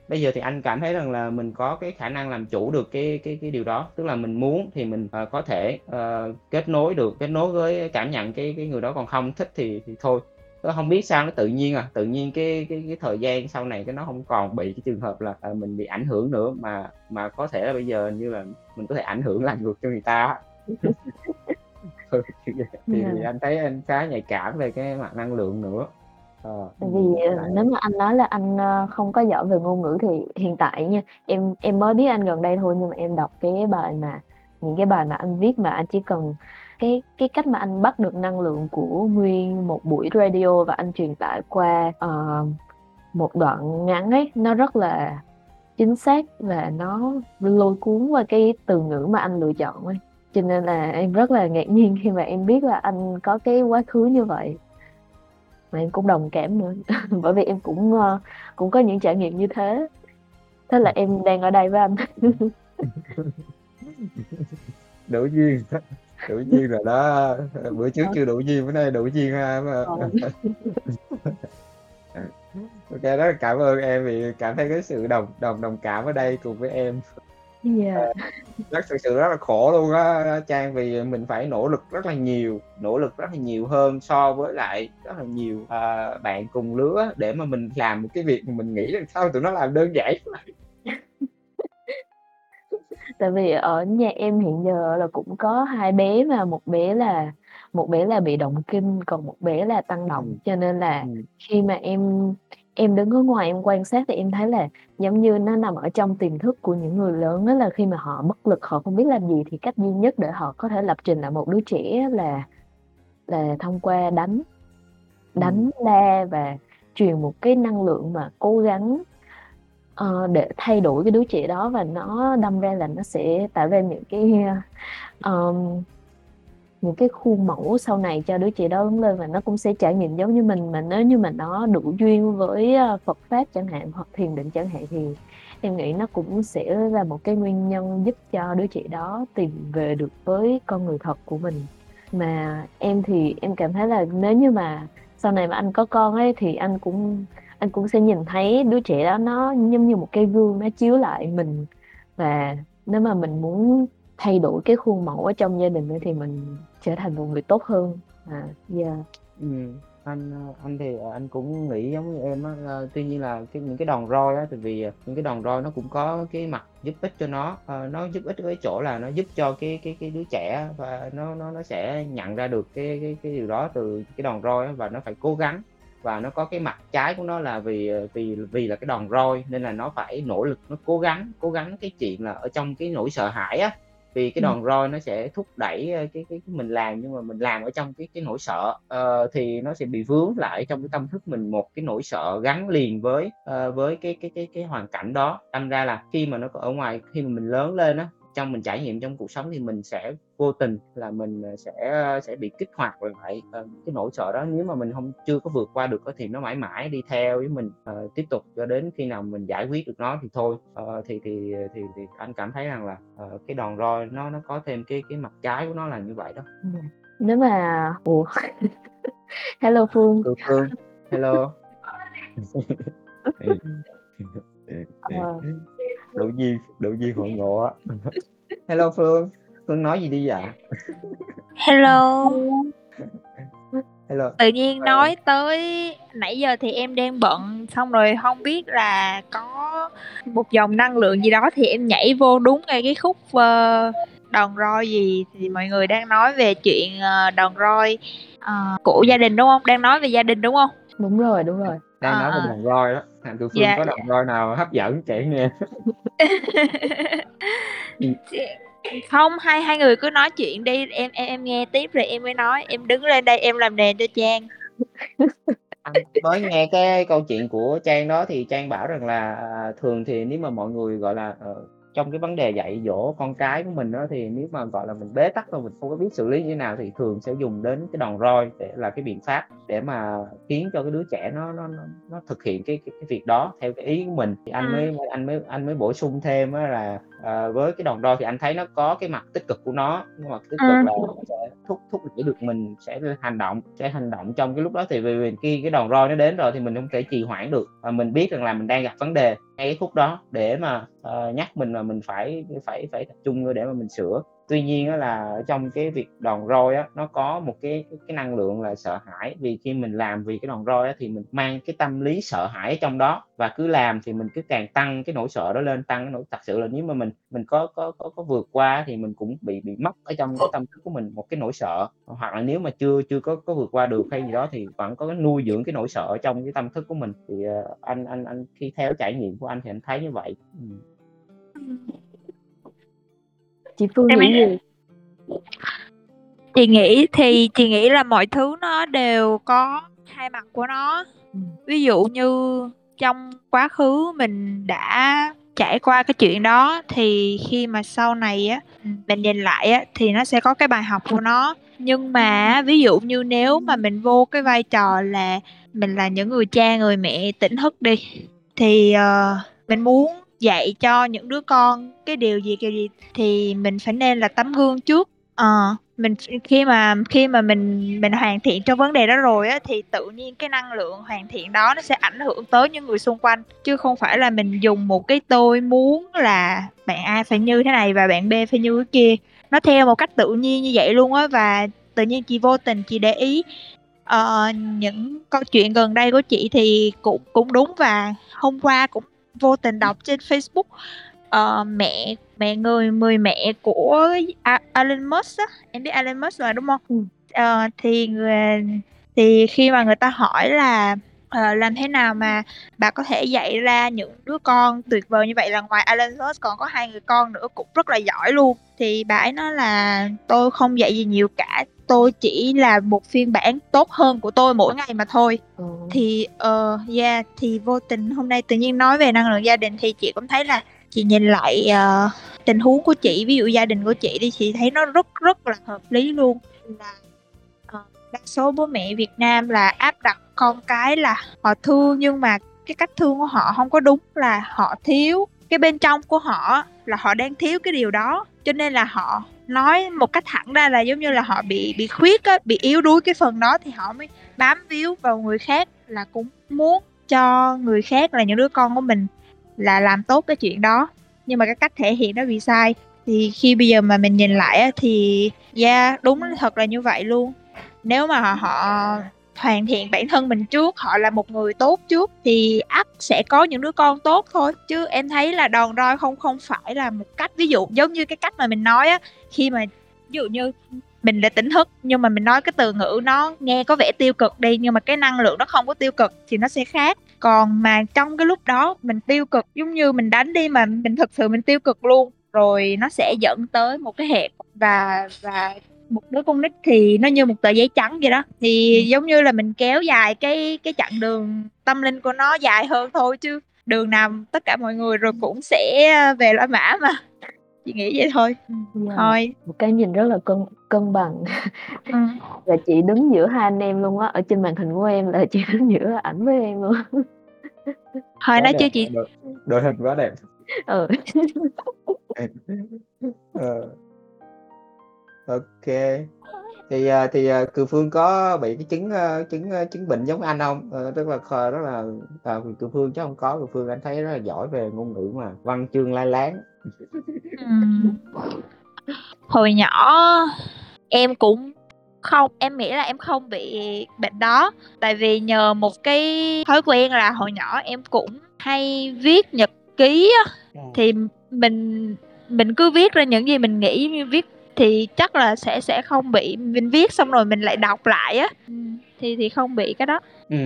bây giờ thì anh cảm thấy rằng là mình có cái khả năng làm chủ được cái cái cái điều đó, tức là mình muốn thì mình, ờ, có thể, ờ, kết nối được, kết nối với cảm nhận cái cái người đó, còn không thích thì thì thôi. Ơ, hông biết sao nó tự nhiên à, tự nhiên cái cái cái thời gian sau này cái nó hông còn bị cái trường hợp là, ờ, mình bị ảnh hưởng nữa, mà mà có thể là bây giờ như là mình có thể ảnh hưởng làm ngược cho người ta. Ừ, thì thì Yeah. anh thấy anh khá nhạy cảm về cái mặt năng lượng nữa. Ờ, Tại ừm, vì, ờ, nếu mà anh nói là anh, ơ, không có giỏi về ngôn ngữ thì hiện tại nha, em em mới biết anh gần đây thôi, nhưng mà em đọc cái bài mà những cái bài mà anh viết mà anh chỉ cần cái cái cách mà anh bắt được năng lượng của nguyên một buổi radio và anh truyền tải qua, uh, một đoạn ngắn ấy, nó rất là chính xác và nó lôi cuốn qua cái từ ngữ mà anh lựa chọn ấy. Cho nên là em rất là ngạc nhiên khi mà em biết là anh có cái quá khứ như vậy. mà em cũng đồng cảm nữa, bởi vì em cũng, uh, cũng có những trải nghiệm như thế. Thế là em đang ở đây với anh. Đủ duyên, đủ duyên rồi đó, bữa trước Ờ. chưa đủ duyên, bữa nay đủ duyên ha, Ờ. rất là cảm ơn em vì cảm thấy cái sự đồng đồng đồng cảm ở đây cùng với em. Yeah. Ờ, rất thực sự rất là khổ luôn á, Trang, vì mình phải nỗ lực rất là nhiều, nỗ lực rất là nhiều hơn so với lại rất là nhiều, ờ, bạn cùng lứa để mà mình làm một cái việc mà mình nghĩ là sao tụi nó làm đơn giản. Tại vì ở nhà em hiện giờ là cũng có 2 bé mà một bé là một bé là bị động kinh, còn một bé là tăng động. Ừm. Cho nên là Ừm. khi mà em em đứng ở ngoài em quan sát thì em thấy là giống như nó nằm ở trong tiềm thức của những người lớn á, là khi mà họ bất lực, họ không biết làm gì thì cách duy nhất để họ có thể lập trình lại một đứa trẻ là là thông qua đánh, Ừm. đánh, la và truyền một cái năng lượng mà cố gắng, ờ, để thay đổi cái đứa trẻ đó và nó đâm ra là nó sẽ tạo ra những cái, ơ, những cái khuôn mẫu sau này cho đứa trẻ đó lớn lên và nó cũng sẽ trải nghiệm giống như mình. Mà nếu như mà nó đủ duyên với, ờ, Phật pháp chẳng hạn, hoặc thiền định chẳng hạn, thì em nghĩ nó cũng sẽ là một cái nguyên nhân giúp cho đứa trẻ đó tìm về được với con người thật của mình. Mà em thì em cảm thấy là nếu như mà sau này mà anh có con ấy, thì anh cũng anh cũng sẽ nhìn thấy đứa trẻ đó nó giống như một cái gương nó chiếu lại mình. Và nếu mà mình muốn thay đổi cái khuôn mẫu ở trong gia đình thì mình trở thành một người tốt hơn. À, yeah. ừ. anh, anh thì, ờ, anh cũng nghĩ giống như em á, ờ, tuy nhiên là cái những cái đòn roi á, tại vì, ờ, những cái đòn roi nó cũng có cái mặt giúp ích cho nó, à, nó giúp ích ở cái chỗ là nó giúp cho cái cái cái đứa trẻ và nó nó nó sẽ nhận ra được cái cái cái điều đó từ cái đòn roi á, và nó phải cố gắng. Và nó có cái mặt trái của nó là vì, ờ, vì vì là cái đòn roi nên là nó phải nỗ lực, nó cố gắng, cố gắng cái chuyện là ở trong cái nỗi sợ hãi á, vì cái Ừm. đòn roi nó sẽ thúc đẩy, ơ, cái cái mình làm nhưng mà mình làm ở trong cái cái nỗi sợ, ờ, thì nó sẽ bị vướng lại trong cái tâm thức mình một cái nỗi sợ gắn liền với, ờ, với cái cái cái cái hoàn cảnh đó. Đâm ra là khi mà nó ở ngoài khi mà mình lớn lên á, trong mình trải nghiệm trong cuộc sống thì mình sẽ vô tình là mình sẽ sẽ bị kích hoạt lại uh, cái nỗi sợ đó. Nếu mà mình không chưa có vượt qua được thì nó mãi mãi đi theo với mình uh, tiếp tục cho đến khi nào mình giải quyết được nó thì thôi. Uh, thì, thì thì thì anh cảm thấy rằng là uh, cái đòn roi nó nó có thêm cái cái mặt trái của nó là như vậy đó. Ừ. nếu mà ủa hello phương. Phương hello. Ờ. độ duyên độ duyên hội ngộ á. Hello phương phương nói gì đi vậy? Hello. Hello. Tự nhiên ờ. nói tới nãy giờ thì em đang bận xong rồi không biết là có một dòng năng lượng gì đó thì em nhảy vô đúng ngay cái khúc uh, đòn roi gì thì mọi người đang nói về chuyện uh, đòn roi uh, của gia đình đúng không? Đang nói về gia đình đúng không? Đúng rồi đúng rồi. Đang nói về đòn roi đó Hàn Cự Phương dạ, có đòn dạ. roi nào hấp dẫn kể nghe. Không hai hai người cứ nói chuyện đi. Em em em nghe tiếp rồi em mới nói. Em đứng lên đây em làm nền cho trang. Anh mới nghe cái câu chuyện của trang đó thì trang bảo rằng là à, thường thì nếu mà mọi người gọi là uh, trong cái vấn đề dạy dỗ con cái của mình đó thì nếu mà gọi là mình bế tắc và mình không có biết xử lý như thế nào thì thường sẽ dùng đến cái đòn roi để là cái biện pháp để mà khiến cho cái đứa trẻ nó nó nó, nó thực hiện cái, cái cái việc đó theo cái ý của mình thì anh ừ. mới anh mới anh mới bổ sung thêm là à, với cái đòn roi thì anh thấy nó có cái mặt tích cực của nó nhưng mà tích cực ừ. là sẽ thúc thúc đẩy được mình sẽ hành động sẽ hành động trong cái lúc đó thì vì khi cái đòn roi nó đến rồi thì mình không thể trì hoãn được và mình biết rằng là mình đang gặp vấn đề ngay cái khúc đó để mà uh, nhắc mình là mình phải phải phải tập trung để mà mình sửa tuy nhiên đó là trong cái việc đòn roi á nó có một cái cái, năng lượng là sợ hãi. Vì khi mình làm vì cái đòn roi á thì mình mang cái tâm lý sợ hãi trong đó. Và cứ làm thì mình cứ càng tăng cái nỗi sợ đó lên tăng cái nỗi thật sự là nếu mà mình mình có có có, có vượt qua thì mình cũng bị bị mất ở trong cái tâm thức của mình một cái nỗi sợ. Hoặc là nếu mà chưa chưa có có vượt qua được hay gì đó thì vẫn có cái nuôi dưỡng cái nỗi sợ trong cái tâm thức của mình. Thì ờ, anh anh anh khi theo trải nghiệm của anh thì anh thấy như vậy. Ừ. ừ chị Phương em nghĩ gì? Chị nghĩ thì chị nghĩ là mọi thứ nó đều có hai mặt của nó. Ừ. ví dụ như trong quá khứ mình đã trải qua cái chuyện đó thì khi mà sau này á mình nhìn lại á thì nó sẽ có cái bài học của nó. Nhưng mà ví dụ như nếu mà mình vô cái vai trò là mình là những người cha người mẹ tỉnh thức đi thì uh, mình muốn dạy cho những đứa con cái điều gì kiểu gì thì mình phải nên là tấm gương trước. Ờ mình khi mà khi mà mình mình hoàn thiện trong vấn đề đó rồi á thì tự nhiên cái năng lượng hoàn thiện đó nó sẽ ảnh hưởng tới những người xung quanh. Chứ không phải là mình dùng một cái tôi muốn là bạn A phải như thế này và bạn B phải như cái kia. Nó theo một cách tự nhiên như vậy luôn á và tự nhiên chị vô tình chị để ý. Uh, những câu chuyện gần đây của chị thì cũng cũng đúng và hôm qua cũng vô tình đọc trên Facebook uh, mẹ mẹ người người mẹ của Alan Musk á em biết Alan Musk rồi đúng không? Uh, thì người thì khi mà người ta hỏi là uh, làm thế nào mà bà có thể dạy ra những đứa con tuyệt vời như vậy? Là ngoài Alan Musk còn có hai người con nữa cũng rất là giỏi luôn. Thì bà ấy nói là tôi không dạy gì nhiều cả tôi chỉ là một phiên bản tốt hơn của tôi mỗi ngày mà thôi. Ừ. thì uh, yeah thì vô tình hôm nay tự nhiên nói về năng lượng gia đình thì chị cũng thấy là chị nhìn lại uh, tình huống của chị ví dụ gia đình của chị đi chị thấy nó rất rất là hợp lý luôn. Là đa số bố mẹ Việt Nam là áp đặt con cái là họ thương nhưng mà cái cách thương của họ không có đúng là họ thiếu cái bên trong của họ là họ đang thiếu cái điều đó. Cho nên là họ nói một cách thẳng ra là giống như là họ bị bị khuyết á bị yếu đuối cái phần đó thì họ mới bám víu vào người khác là cũng muốn cho người khác là những đứa con của mình là làm tốt cái chuyện đó. Nhưng mà cái cách thể hiện nó bị sai. Thì khi bây giờ mà mình nhìn lại á, thì yeah đúng thật là như vậy luôn nếu mà họ hoàn thiện bản thân mình trước, họ là một người tốt trước, thì ắt sẽ có những đứa con tốt thôi. Chứ em thấy là đòn roi không không phải là một cách. Ví dụ giống như cái cách mà mình nói á, khi mà ví dụ như mình đã tỉnh thức, nhưng mà mình nói cái từ ngữ nó nghe có vẻ tiêu cực đi, nhưng mà cái năng lượng nó không có tiêu cực thì nó sẽ khác. Còn mà trong cái lúc đó mình tiêu cực, giống như mình đánh đi mà mình thực sự mình tiêu cực luôn, rồi nó sẽ dẫn tới một cái hẹp và và một đứa con nít thì nó như một tờ giấy trắng vậy đó thì ừ. giống như là mình kéo dài cái cái chặng đường tâm linh của nó dài hơn thôi chứ đường nào tất cả mọi người rồi cũng sẽ về La Mã mà chị nghĩ vậy thôi Yeah. thôi Một cái nhìn rất là cân cân bằng. ừ. Là chị đứng giữa hai anh em luôn á, ở trên màn hình của em là chị đứng giữa ảnh với em luôn. thôi nói đẹp chị đội, đội hình quá đẹp Ừ. Ờ, ok. Thì à, thì à, Cừ Phương có bị cái chứng à, chứng à, chứng bệnh giống anh không? Ờ, tức là kho- rất là à, Cừ Phương chứ không có. Cừ Phương anh thấy rất là giỏi về ngôn ngữ mà. Văn chương lai láng. Ừm. hồi nhỏ em cũng không em nghĩ là em không bị bệnh đó. Tại vì nhờ một cái thói quen là hồi nhỏ em cũng hay viết nhật ký á, thì mình mình cứ viết ra những gì mình nghĩ viết thì chắc là sẽ sẽ không bị mình viết xong rồi mình lại đọc lại á. Ừ, thì thì không bị cái đó. Ừ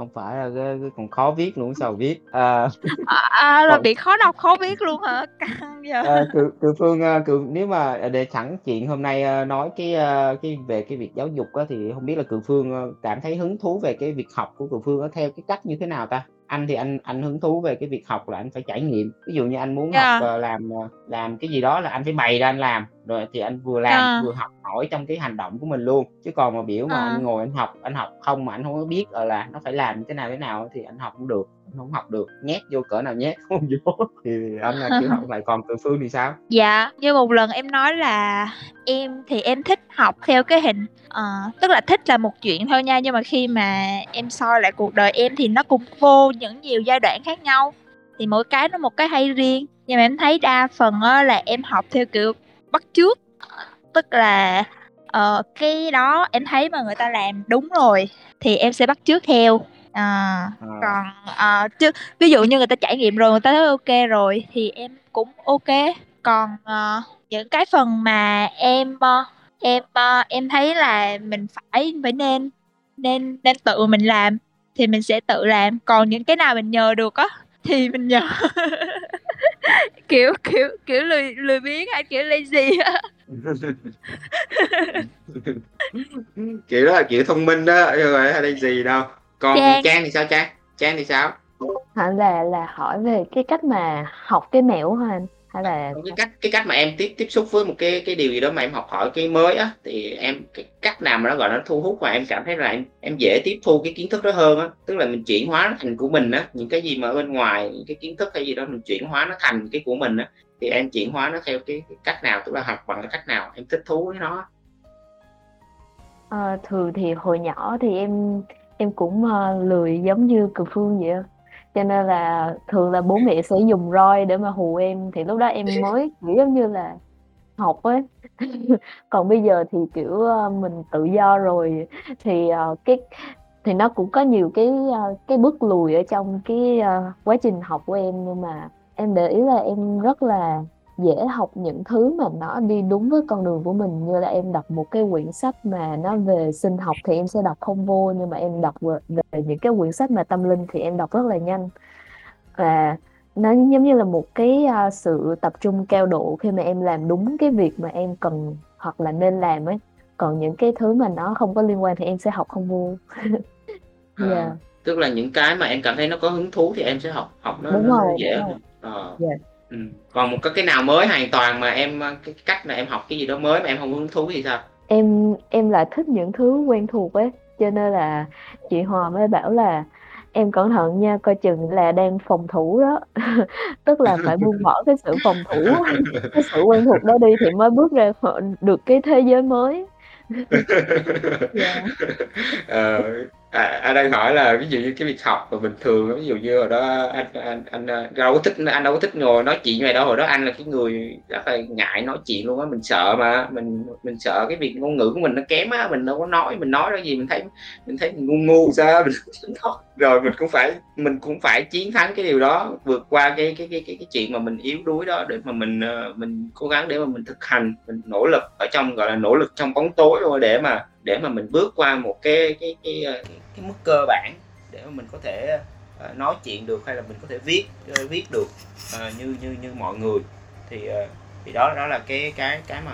không phải là cái, cái còn khó viết luôn sao viết? À, à, à, là còn bị khó đọc khó viết luôn hả? Căng giờ à, cự, cự phương à, cự, nếu mà để sẵn chuyện hôm nay à, nói cái à, cái về cái việc giáo dục á, thì không biết là cự phương cảm thấy hứng thú về cái việc học của cự phương á, theo cái cách như thế nào ta? Anh thì anh anh hứng thú về cái việc học là anh phải trải nghiệm. Ví dụ như anh muốn học dạ à, làm làm cái gì đó là anh phải bày ra anh làm rồi thì anh vừa làm dạ vừa học hỏi trong cái hành động của mình luôn. Chứ còn mà biểu mà à. anh ngồi anh học anh học không mà anh không có biết là nó phải làm thế nào thế nào thì anh học không được anh không học được nhét vô cỡ nào nhét không vô. Thì anh là kiểu học lại còn cự phương thì sao? Dạ, như một lần em nói là em thì em thích học theo cái hình ờ, tức là thích là một chuyện thôi nha nhưng mà khi mà em soi lại cuộc đời em thì nó cũng vô những nhiều giai đoạn khác nhau. Thì mỗi cái nó một cái hay riêng. Nhưng mà em thấy đa phần á, là em học theo kiểu bắt chước. Tức là ờ, cái đó em thấy mà người ta làm đúng rồi thì em sẽ bắt chước theo. À, à, còn ờ, chứ ví dụ như người ta trải nghiệm rồi người ta thấy ok rồi thì em cũng ok. Còn ờ, những cái phần mà em em em thấy là mình phải phải nên nên nên tự mình làm thì mình sẽ tự làm. Còn những cái nào mình nhờ được á thì mình nhờ kiểu kiểu kiểu lười lười biếng hay kiểu lazy á. Kiểu đó là kiểu thông minh đó chứ không phải gì đâu. Còn Trang Trang thì sao Trang Trang thì sao? Hả là là hỏi về cái cách mà học cái mẹo hả anh? Hay là cái cách cái cách mà em tiếp tiếp xúc với một cái cái điều gì đó mà em học hỏi cái mới á thì em cái cách nào mà nó gọi nó thu hút và em cảm thấy là em em dễ tiếp thu cái kiến thức đó hơn á? Tức là mình chuyển hóa nó thành của mình á những cái gì mà ở bên ngoài những cái kiến thức hay gì đó mình chuyển hóa nó thành cái của mình á thì em chuyển hóa nó theo cái, cái cách nào tức là học bằng cái cách nào em thích thú với nó Ờ, thường thì hồi nhỏ thì em em cũng ờ, lười giống như Cừ Phương vậy. Cho nên là thường là bố mẹ sẽ dùng roi để mà hù em. Thì lúc đó em mới kiểu giống như là học ấy. Còn bây giờ thì kiểu ờ, mình tự do rồi. Thì ờ, cái thì nó cũng có nhiều cái ờ, cái bước lùi ở trong cái quá trình học của em. Nhưng mà em để ý là em rất là dễ học những thứ mà nó đi đúng với con đường của mình. Như là em đọc một cái quyển sách mà nó về sinh học thì em sẽ đọc không vô nhưng mà em đọc về, về những cái quyển sách mà tâm linh thì em đọc rất là nhanh. Và nó giống như là một cái à, sự tập trung cao độ khi mà em làm đúng cái việc mà em cần hoặc là nên làm ấy. Còn những cái thứ mà nó không có liên quan thì em sẽ học không vô. À, dạ tức là những cái mà em cảm thấy nó có hứng thú thì em sẽ học học nó, đúng nó rồi dễ đúng rồi. Hơn Ờ. ừ. còn một cái cái nào mới hoàn toàn mà em cái cách là em học cái gì đó mới mà em không hứng thú thì sao? Em em là thích những thứ quen thuộc ấy cho nên là chị Hòa mới bảo là em cẩn thận nha coi chừng là đang phòng thủ đó. Tức là phải buông bỏ cái sự phòng thủ cái sự quen thuộc đó đi thì mới bước ra được cái thế giới mới. Dạ. Ờ, à, anh đang hỏi là ví dụ như cái việc học mà bình thường ví dụ như hồi đó anh anh anh à, anh đâu có thích anh đâu có thích ngồi nói chuyện như vậy đâu. Hồi đó anh là cái người rất là ngại nói chuyện luôn á. Mình sợ mà mình mình sợ cái việc ngôn ngữ của mình nó kém á. Mình đâu có nói mình nói ra gì mình thấy mình thấy mình ngu ngu sao mình nói. rồi mình cũng phải mình cũng phải chiến thắng cái điều đó vượt qua cái cái cái cái, cái chuyện mà mình yếu đuối đó để mà mình ờ, mình cố gắng để mà mình thực hành mình nỗ lực ở trong gọi là nỗ lực trong bóng tối thôi để mà để mà mình bước qua một cái cái cái ờ, cái mức cơ bản để mà mình có thể ờ, nói chuyện được hay là mình có thể viết ờ, viết được như như như mọi người. Thì thì đó đó là cái cái cái mà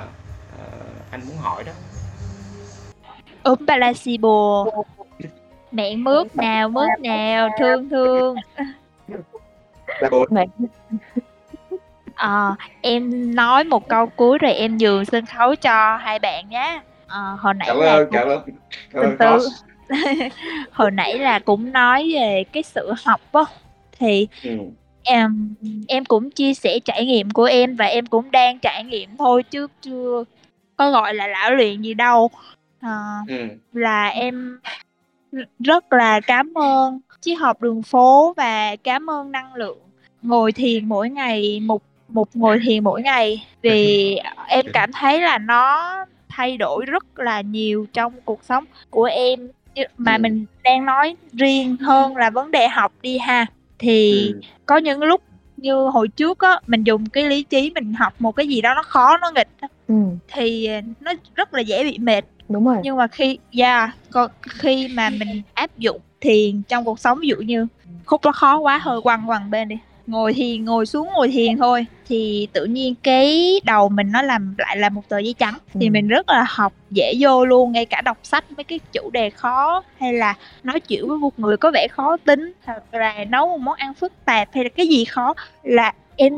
anh muốn hỏi đó. Ốm mẹ mướp nào mướp nào thương thương. Mà Ờ, em nói một câu cuối rồi em nhường sân khấu cho hai bạn nhé. Ờ, hồi nãy cảm là ơn cũng cảm ơn cảm ơn boss hồi nãy là cũng nói về cái sự học á thì ừ. em em cũng chia sẻ trải nghiệm của em và em cũng đang trải nghiệm thôi chứ chưa có gọi là lão luyện gì đâu. Ờ, Ừ. là em rất là cảm ơn triết học đường phố và cảm ơn năng lượng ngồi thiền mỗi ngày một một ngồi thiền mỗi ngày vì em cảm thấy là nó thay đổi rất là nhiều trong cuộc sống của em mà Ừ. mình đang nói riêng hơn là vấn đề học đi ha thì Ừ. có những lúc như hồi trước á mình dùng cái lý trí mình học một cái gì đó nó khó nó nghịch á, Ừ, thì nó rất là dễ bị mệt đúng rồi. nhưng mà khi yeah, còn khi mà mình áp dụng thiền trong cuộc sống ví dụ như khúc đó khó quá hơi quăng quăng bên đi ngồi thiền ngồi xuống ngồi thiền thôi. Thì tự nhiên cái đầu mình nó làm lại là một tờ giấy trắng. Thì Ừ. mình rất là học dễ vô luôn ngay cả đọc sách mấy cái chủ đề khó hay là nói chuyện với một người có vẻ khó tính. Hoặc là nấu một món ăn phức tạp hay là cái gì khó là em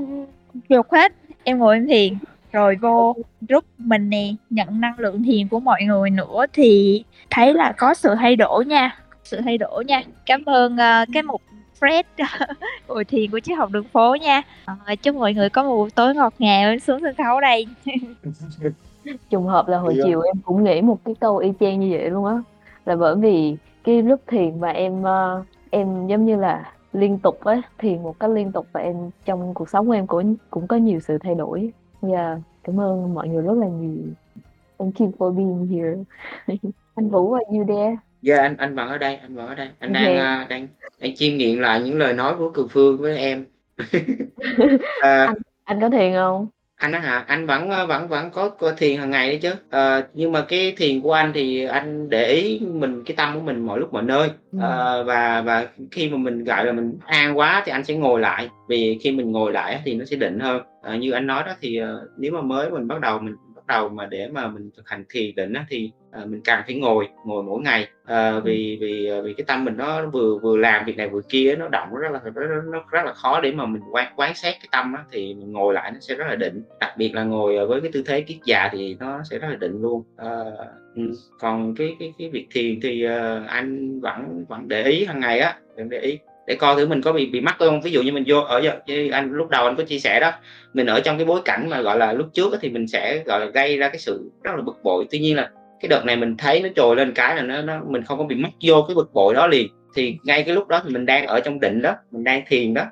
dột hết. Em ngồi em thiền rồi vô giúp mình nè nhận năng lượng thiền của mọi người nữa. Thì thấy là có sự thay đổi nha sự thay đổi nha. Cảm ơn ờ, cái mục Fred ngồi thiền của triết học đường phố nha Ờ, chúc mọi người có một buổi tối ngọt ngào xuống sân khấu đây Trùng hợp là hồi Dạ. chiều em cũng nghĩ một cái câu y chang như vậy luôn á. Là bởi vì cái lúc thiền mà em ờ, em giống như là liên tục á, thiền một cách liên tục và em trong cuộc sống của em cũng cũng có nhiều sự thay đổi. Yeah, cảm ơn mọi người rất là nhiều. Thank you for being here. Anh Vũ are you there? Dạ anh anh vẫn ở đây anh vẫn ở đây. Anh đang à, đang đang chiêm nghiệm lại những lời nói của Cường Phương với em. À, Anh có thiền không? anh á hả? Anh vẫn ờ, vẫn vẫn có, có thiền hàng ngày đấy chứ. Ờ, nhưng mà cái thiền của anh thì anh để ý mình cái tâm của mình mọi lúc mọi nơi. Ừ. Ờ, và và khi mà mình gọi là mình an quá thì anh sẽ ngồi lại. Vì khi mình ngồi lại thì nó sẽ định hơn. Ờ, như anh nói đó thì ờ, nếu mà mới mình bắt đầu mình đầu mà để mà mình thực hành thiền định á, thì ờ, mình càng phải ngồi ngồi mỗi ngày. Ờ, vì vì ờ, vì cái tâm mình nó vừa vừa làm việc này vừa kia nó động rất là nó, nó rất là khó để mà mình quán quán xét cái tâm á, thì mình ngồi lại nó sẽ rất là định. Đặc biệt là ngồi ờ, với cái tư thế kiết già thì nó sẽ rất là định luôn. Ừ. còn cái cái cái việc thiền thì ờ, anh vẫn vẫn để ý hàng ngày á để ý để coi thử mình có bị bị mắc không. Ví dụ như mình vô ở giờ như anh lúc đầu anh có chia sẻ đó mình ở trong cái bối cảnh mà gọi là lúc trước thì mình sẽ gọi là gây ra cái sự rất là bực bội. Tuy nhiên là cái đợt này mình thấy nó trồi lên cái là nó, nó mình không có bị mắc vô cái bực bội đó liền. Thì ngay cái lúc đó thì mình đang ở trong định đó mình đang thiền đó.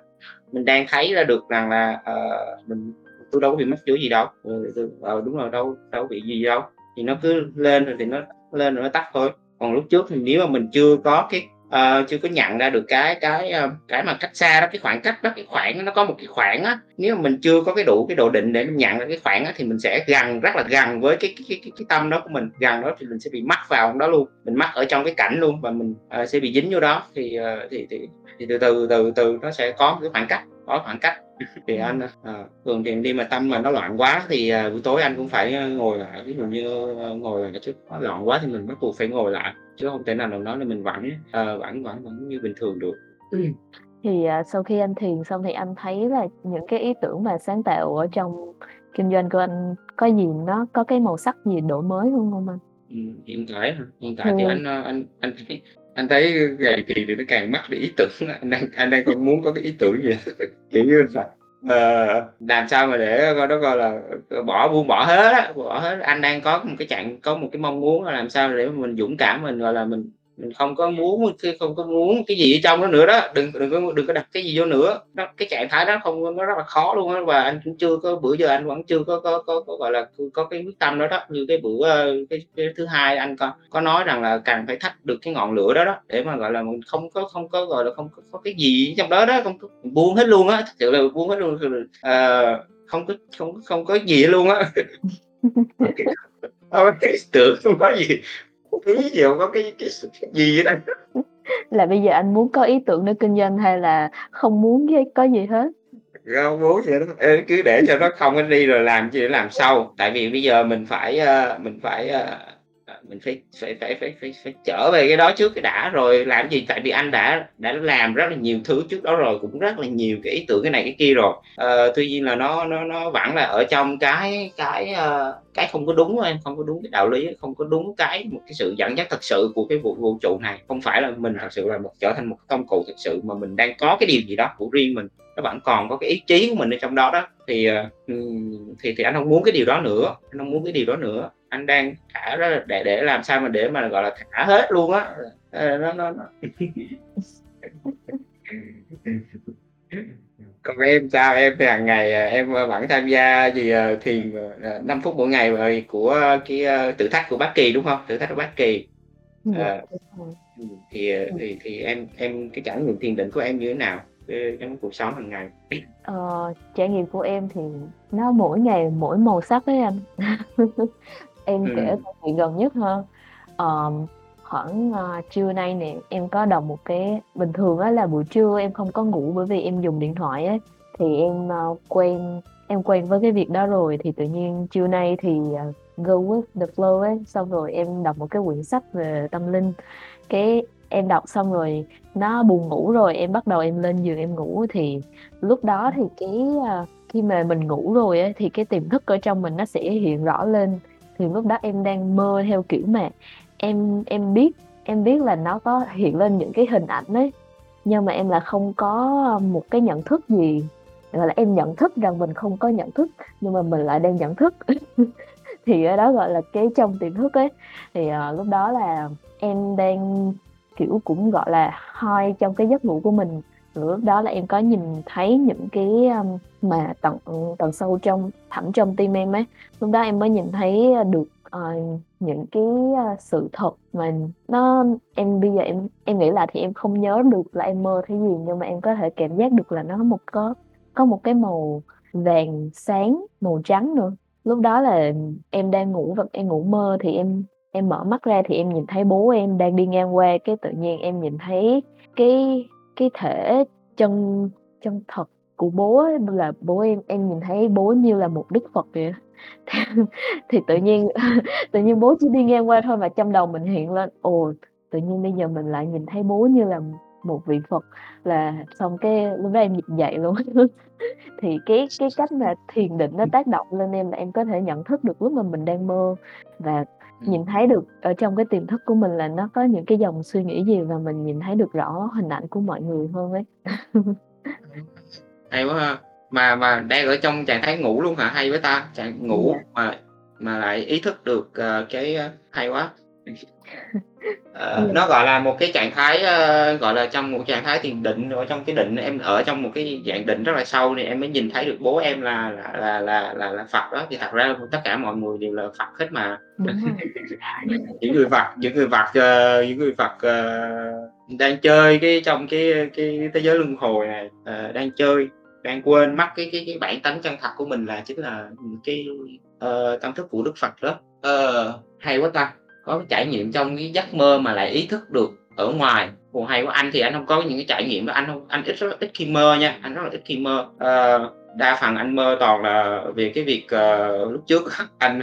Mình đang thấy ra được rằng là uh, mình tôi đâu có bị mắc vô gì đâu. Ừ, tôi, ờ, đúng rồi đâu đâu có bị gì đâu. Thì nó cứ lên rồi thì nó lên rồi nó tắt thôi. Còn lúc trước thì nếu mà mình chưa có cái uh, chưa có nhận ra được cái cái ờ, cái mà cách xa đó cái khoảng cách đó cái khoảng nó có một cái khoảng á. Nếu mà mình chưa có cái đủ cái độ định để mình nhận ra cái khoảng á thì mình sẽ gần rất là gần với cái cái cái, cái, cái tâm đó của mình. Gần đó thì mình sẽ bị mắc vào đó luôn. Mình mắc ở trong cái cảnh luôn và mình uh, sẽ bị dính vô đó. Thì uh, thì, thì thì từ từ từ từ nó sẽ có một cái khoảng cách có khoảng cách thì anh à, thường thì đi mà tâm mà nó loạn quá thì à, buổi tối anh cũng phải à, ngồi lại ví dụ như à, ngồi lại chứ nó loạn quá thì mình bắt buộc phải ngồi lại chứ không thể nào nào nói là mình vẫn à, vẫn vẫn vẫn như bình thường được Thì à, sau khi anh thiền xong thì anh thấy là những cái ý tưởng mà sáng tạo ở trong kinh doanh của anh có gì nó có cái màu sắc gì đổi mới hơn không anh? Ừ, hiện tại hiện tại thì Ừ. anh à, anh anh thấy anh thấy ngày kỳ thì nó càng mắc đi ý tưởng anh đang anh đang còn muốn có cái ý tưởng gì. Kiểu như là uh, làm sao mà để ờ, coi đó coi là ờ, bỏ buông bỏ hết á bỏ hết. Anh đang có một cái trạng có một cái mong muốn là làm sao để mình dũng cảm mình gọi là mình mình không có muốn không có muốn cái gì ở trong đó nữa đó đừng đừng có đừng có đặt cái gì vô nữa. Nó cái trạng thái đó không nó rất là khó luôn á và anh cũng chưa có bữa giờ anh vẫn chưa có có có, có gọi là có cái quyết tâm đó đó. Như cái bữa ờ, cái, cái thứ hai anh có có nói rằng là cần phải thắt được cái ngọn lửa đó đó để mà gọi là mình không có không có gọi là không có, có cái gì trong đó đó không có buông hết luôn á thật sự là buông hết luôn. Ờ, không có không có- không có gì luôn á. Ý tưởng không có gì ý gì không có cái cái, cái gì ở đây? Là bây giờ anh muốn có ý tưởng để kinh doanh hay là không muốn có gì hết? không muốn vậy đó. Ê, cứ để cho nó không đi rồi làm chi để làm sau. Tại vì bây giờ mình phải ờ, mình phải ờ, mình phải phải phải phải phải phải trở về cái đó trước cái đã rồi. Làm gì? Tại vì anh đã đã làm rất là nhiều thứ trước đó rồi cũng rất là nhiều cái ý tưởng cái này cái kia rồi. À, tuy nhiên là nó nó nó vẫn là ở trong cái cái uh, cái không có đúng em không có đúng cái đạo lý không có đúng cái một cái sự dẫn dắt thật sự của cái vũ vũ trụ này. Không phải là mình thật sự là một trở thành một công cụ thật sự mà mình đang có cái điều gì đó của riêng mình. Nó vẫn còn có cái ý chí của mình ở trong đó đó. Thì ờ, thì thì anh không muốn cái điều đó nữa. Anh không muốn cái điều đó nữa anh đang thả đó để để làm sao mà để mà gọi là thả hết luôn á. Ờ, nó nó, nó. còn em sao? Em thì hàng ngày à, em vẫn tham gia gì thiền 5 à, phút mỗi ngày của cái thử thách của Bác Kỳ đúng không? Thử thách của Bác Kỳ. À, thì thì thì em em cái trải nghiệm thiền định của em như thế nào? Trong cuộc sống hàng ngày. Ờ, trải nghiệm của em thì nó mỗi ngày mỗi màu sắc đấy anh em ừ. kể câu chuyện gần nhất ha um, khoảng uh, trưa nay nè em có đọc một cái bình thường á là buổi trưa em không có ngủ bởi vì em dùng điện thoại á thì em uh, quen em quen với cái việc đó rồi thì tự nhiên trưa nay thì uh, go with the flow ấy xong rồi em đọc một cái quyển sách về tâm linh. Cái em đọc xong rồi nó buồn ngủ rồi em bắt đầu em lên giường em ngủ thì lúc đó thì cái uh, khi mà mình ngủ rồi ấy, thì cái tiềm thức ở trong mình nó sẽ hiện rõ lên thì lúc đó em đang mơ theo kiểu mà em em biết em biết là nó có hiện lên những cái hình ảnh ấy nhưng mà em là không có một cái nhận thức gì gọi là em nhận thức rằng mình không có nhận thức nhưng mà mình lại đang nhận thức. Thì ở đó gọi là cái trong tiềm thức ấy. Thì uh, lúc đó là em đang kiểu cũng gọi là hoi trong cái giấc ngủ của mình lúc đó là em có nhìn thấy những cái um, mà tận tận sâu trong thẳm trong tim em ấy lúc đó em mới nhìn thấy ờ, được uh, những cái uh, sự thật mà nó em bây giờ em em nghĩ là thì em không nhớ được là em mơ thấy gì nhưng mà em có thể cảm giác được là nó một có có một cái màu vàng sáng màu trắng nữa. Lúc đó là em đang ngủ và em ngủ mơ thì em em mở mắt ra thì em nhìn thấy bố em đang đi ngang qua cái tự nhiên em nhìn thấy cái cái thể chân chân thật của bố ấy, là bố em em nhìn thấy bố như là một đức phật vậy thì tự nhiên tự nhiên bố chỉ đi ngang qua thôi mà trong đầu mình hiện lên ồ tự nhiên bây giờ mình lại nhìn thấy bố như là một vị phật. Là xong cái lúc đó em dậy luôn. Thì cái cái cách mà thiền định nó tác động lên em là em có thể nhận thức được lúc mà mình đang mơ và nhìn thấy được ở trong cái tiềm thức của mình là nó có những cái dòng suy nghĩ gì và mình nhìn thấy được rõ hình ảnh của mọi người hơn ấy. Hay quá ha. Mà mà đang ở trong trạng thái ngủ luôn hả? Hay với ta? Trạng ngủ yeah. Dạ. mà mà lại ý thức được uh, cái uh, hay quá uh, nó gọi là một cái trạng thái uh, gọi là trong một trạng thái thiền định ở trong cái định em ở trong một cái dạng định rất là sâu thì em mới nhìn thấy được bố em là là là là là, là Phật đó. Thì thật ra tất cả mọi người đều là Phật hết mà. Những người Phật những người Phật uh, những người Phật uh, đang chơi cái trong cái cái thế giới luân hồi này uh, đang chơi đang quên mất cái cái cái bản tánh chân thật của mình là chính là cái uh, tâm thức của Đức Phật đó. Uh, hay quá ta có cái trải nghiệm trong cái giấc mơ mà lại ý thức được ở ngoài. Ồ, hay của anh thì anh không có những cái trải nghiệm đó. Anh không anh ít rất ít khi mơ nha anh rất là ít khi mơ. À, đa phần anh mơ toàn là về cái việc uh, lúc trước. Anh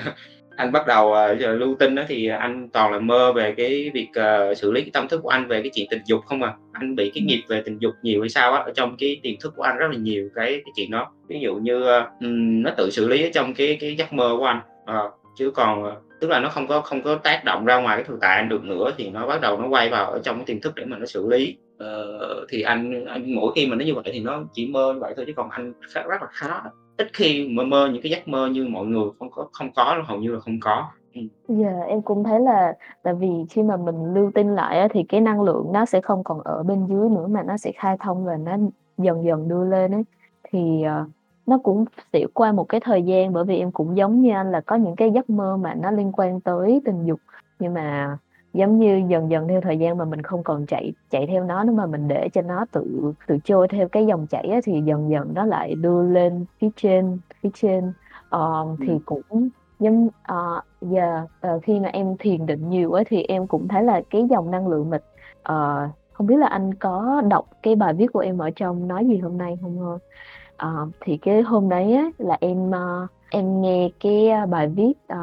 anh bắt đầu uh, lưu tin đó thì anh toàn là mơ về cái việc uh, xử lý cái tâm thức của anh về cái chuyện tình dục không à. Anh bị cái nghiệp về tình dục nhiều hay sao á ở trong cái tiềm thức của anh rất là nhiều cái cái chuyện đó. Ví dụ như uh, nó tự xử lý ở trong cái cái giấc mơ của anh. Uh, chứ còn ờ, tức là nó không có không có tác động ra ngoài cái thực tại anh được nữa thì nó bắt đầu nó quay vào ở trong cái tiềm thức để mà nó xử lý. Ờ, thì anh, anh mỗi khi mà nó như vậy thì nó chỉ mơ như vậy thôi chứ còn anh khá, rất là khá. Ít khi mơ mơ những cái giấc mơ như mọi người không có không có hầu như là không có. Ừ. Dạ yeah, em cũng thấy là tại vì khi mà mình lưu tin lại á, thì cái năng lượng nó sẽ không còn ở bên dưới nữa mà nó sẽ khai thông và nó dần dần đưa lên ấy. Thì uh, nó cũng sẽ qua một cái thời gian bởi vì em cũng giống như anh là có những cái giấc mơ mà nó liên quan tới tình dục. Nhưng mà giống như dần dần theo thời gian mà mình không còn chạy chạy theo nó nữa mà mình để cho nó tự tự trôi theo cái dòng chảy á, thì dần dần nó lại đưa lên phía trên phía trên. Uh, thì cũng giống uh, giờ uh, khi mà em thiền định nhiều á thì em cũng thấy là cái dòng năng lượng mịch uh, không biết là anh có đọc cái bài viết của em ở trong nói gì hôm nay không không Ờ, thì cái hôm đấy á, là em, ơ, em nghe cái, bài viết, ờ,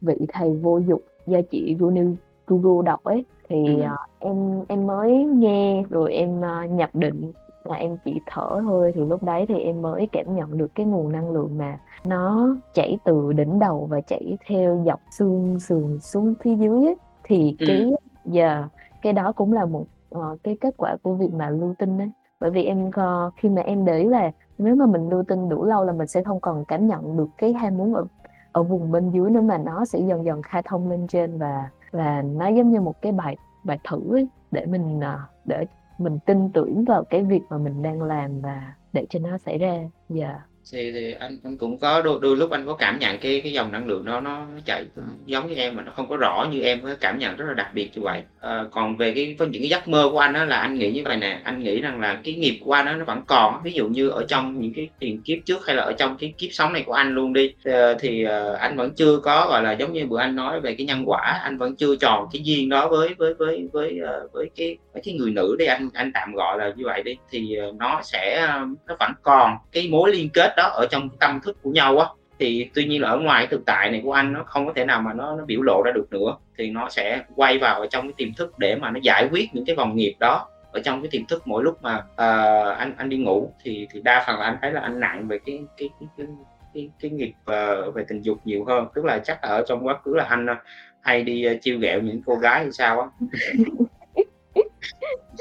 "Vị thầy vô dụng" do chị Gunu Google đọc ấy, thì, ờ, em em mới nghe rồi em, a, nhập định là em chỉ thở thôi, thì lúc đấy thì em mới cảm nhận được cái nguồn năng lượng mà nó chảy từ đỉnh đầu và chảy theo dọc xương sườn xuống phía dưới ấy. Thì Ừm. cái yeah, cái đó cũng là một, ờ, cái kết quả của việc mà lưu tinh ấy. Bởi vì em, ờ, khi mà em để ý là nếu mà mình lưu tinh đủ lâu là mình sẽ không còn cảm nhận được cái ham muốn ở ở vùng bên dưới nữa, mà nó sẽ dần dần khai thông lên trên và và nó giống như một cái bài bài thử ấy, để mình, à, để mình tin tưởng vào cái việc mà mình đang làm và để cho nó xảy ra. Yeah. Thì thì anh anh cũng có đôi đôi lúc anh có cảm nhận cái cái dòng năng lượng đó nó nó chạy giống như em mà nó không có rõ như em, có cảm nhận rất là đặc biệt như vậy. à, còn về cái với những cái giấc mơ của anh đó là anh nghĩ như vậy nè, anh nghĩ rằng là cái nghiệp của anh đó, nó vẫn còn, ví dụ như ở trong những cái tiền kiếp trước hay là ở trong cái kiếp sống này của anh luôn đi, ờ, thì, thì, anh vẫn chưa có, gọi là, giống như bữa anh nói về cái nhân quả, anh vẫn chưa tròn cái duyên đó với với với với, với cái với cái người nữ đi, anh anh tạm gọi là như vậy đi, thì, nó sẽ, nó vẫn còn cái mối liên kết đó ở trong tâm thức của nhau á. Thì tuy nhiên là ở ngoài thực tại này của anh nó không có thể nào mà nó nó biểu lộ ra được nữa, thì nó sẽ quay vào ở trong cái tiềm thức để mà nó giải quyết những cái vòng nghiệp đó ở trong cái tiềm thức mỗi lúc mà, uh, anh anh đi ngủ thì thì đa phần là anh thấy là anh nặng về cái cái cái cái cái cái nghiệp, uh, về tình dục nhiều hơn. Tức là chắc là ở trong quá khứ là anh, uh, hay đi, uh, chiêu ghẹo những cô gái hay sao á.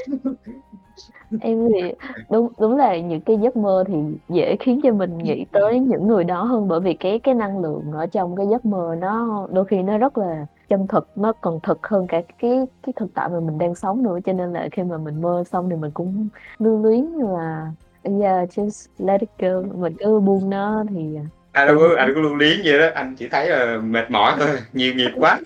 Em thì đúng đúng là những cái giấc mơ thì dễ khiến cho mình nghĩ tới những người đó hơn, bởi vì cái cái năng lượng ở trong cái giấc mơ nó đôi khi nó rất là chân thực, nó còn thực hơn cả cái cái thực tại mà mình đang sống nữa. Cho nên là khi mà mình mơ xong thì mình cũng lưu luyến là yeah, just let it go, mình cứ buông nó thì, à, Anh đâu có anh có lưu luyến gì đó, anh chỉ thấy là mệt mỏi thôi, nhiều nghiệp quá.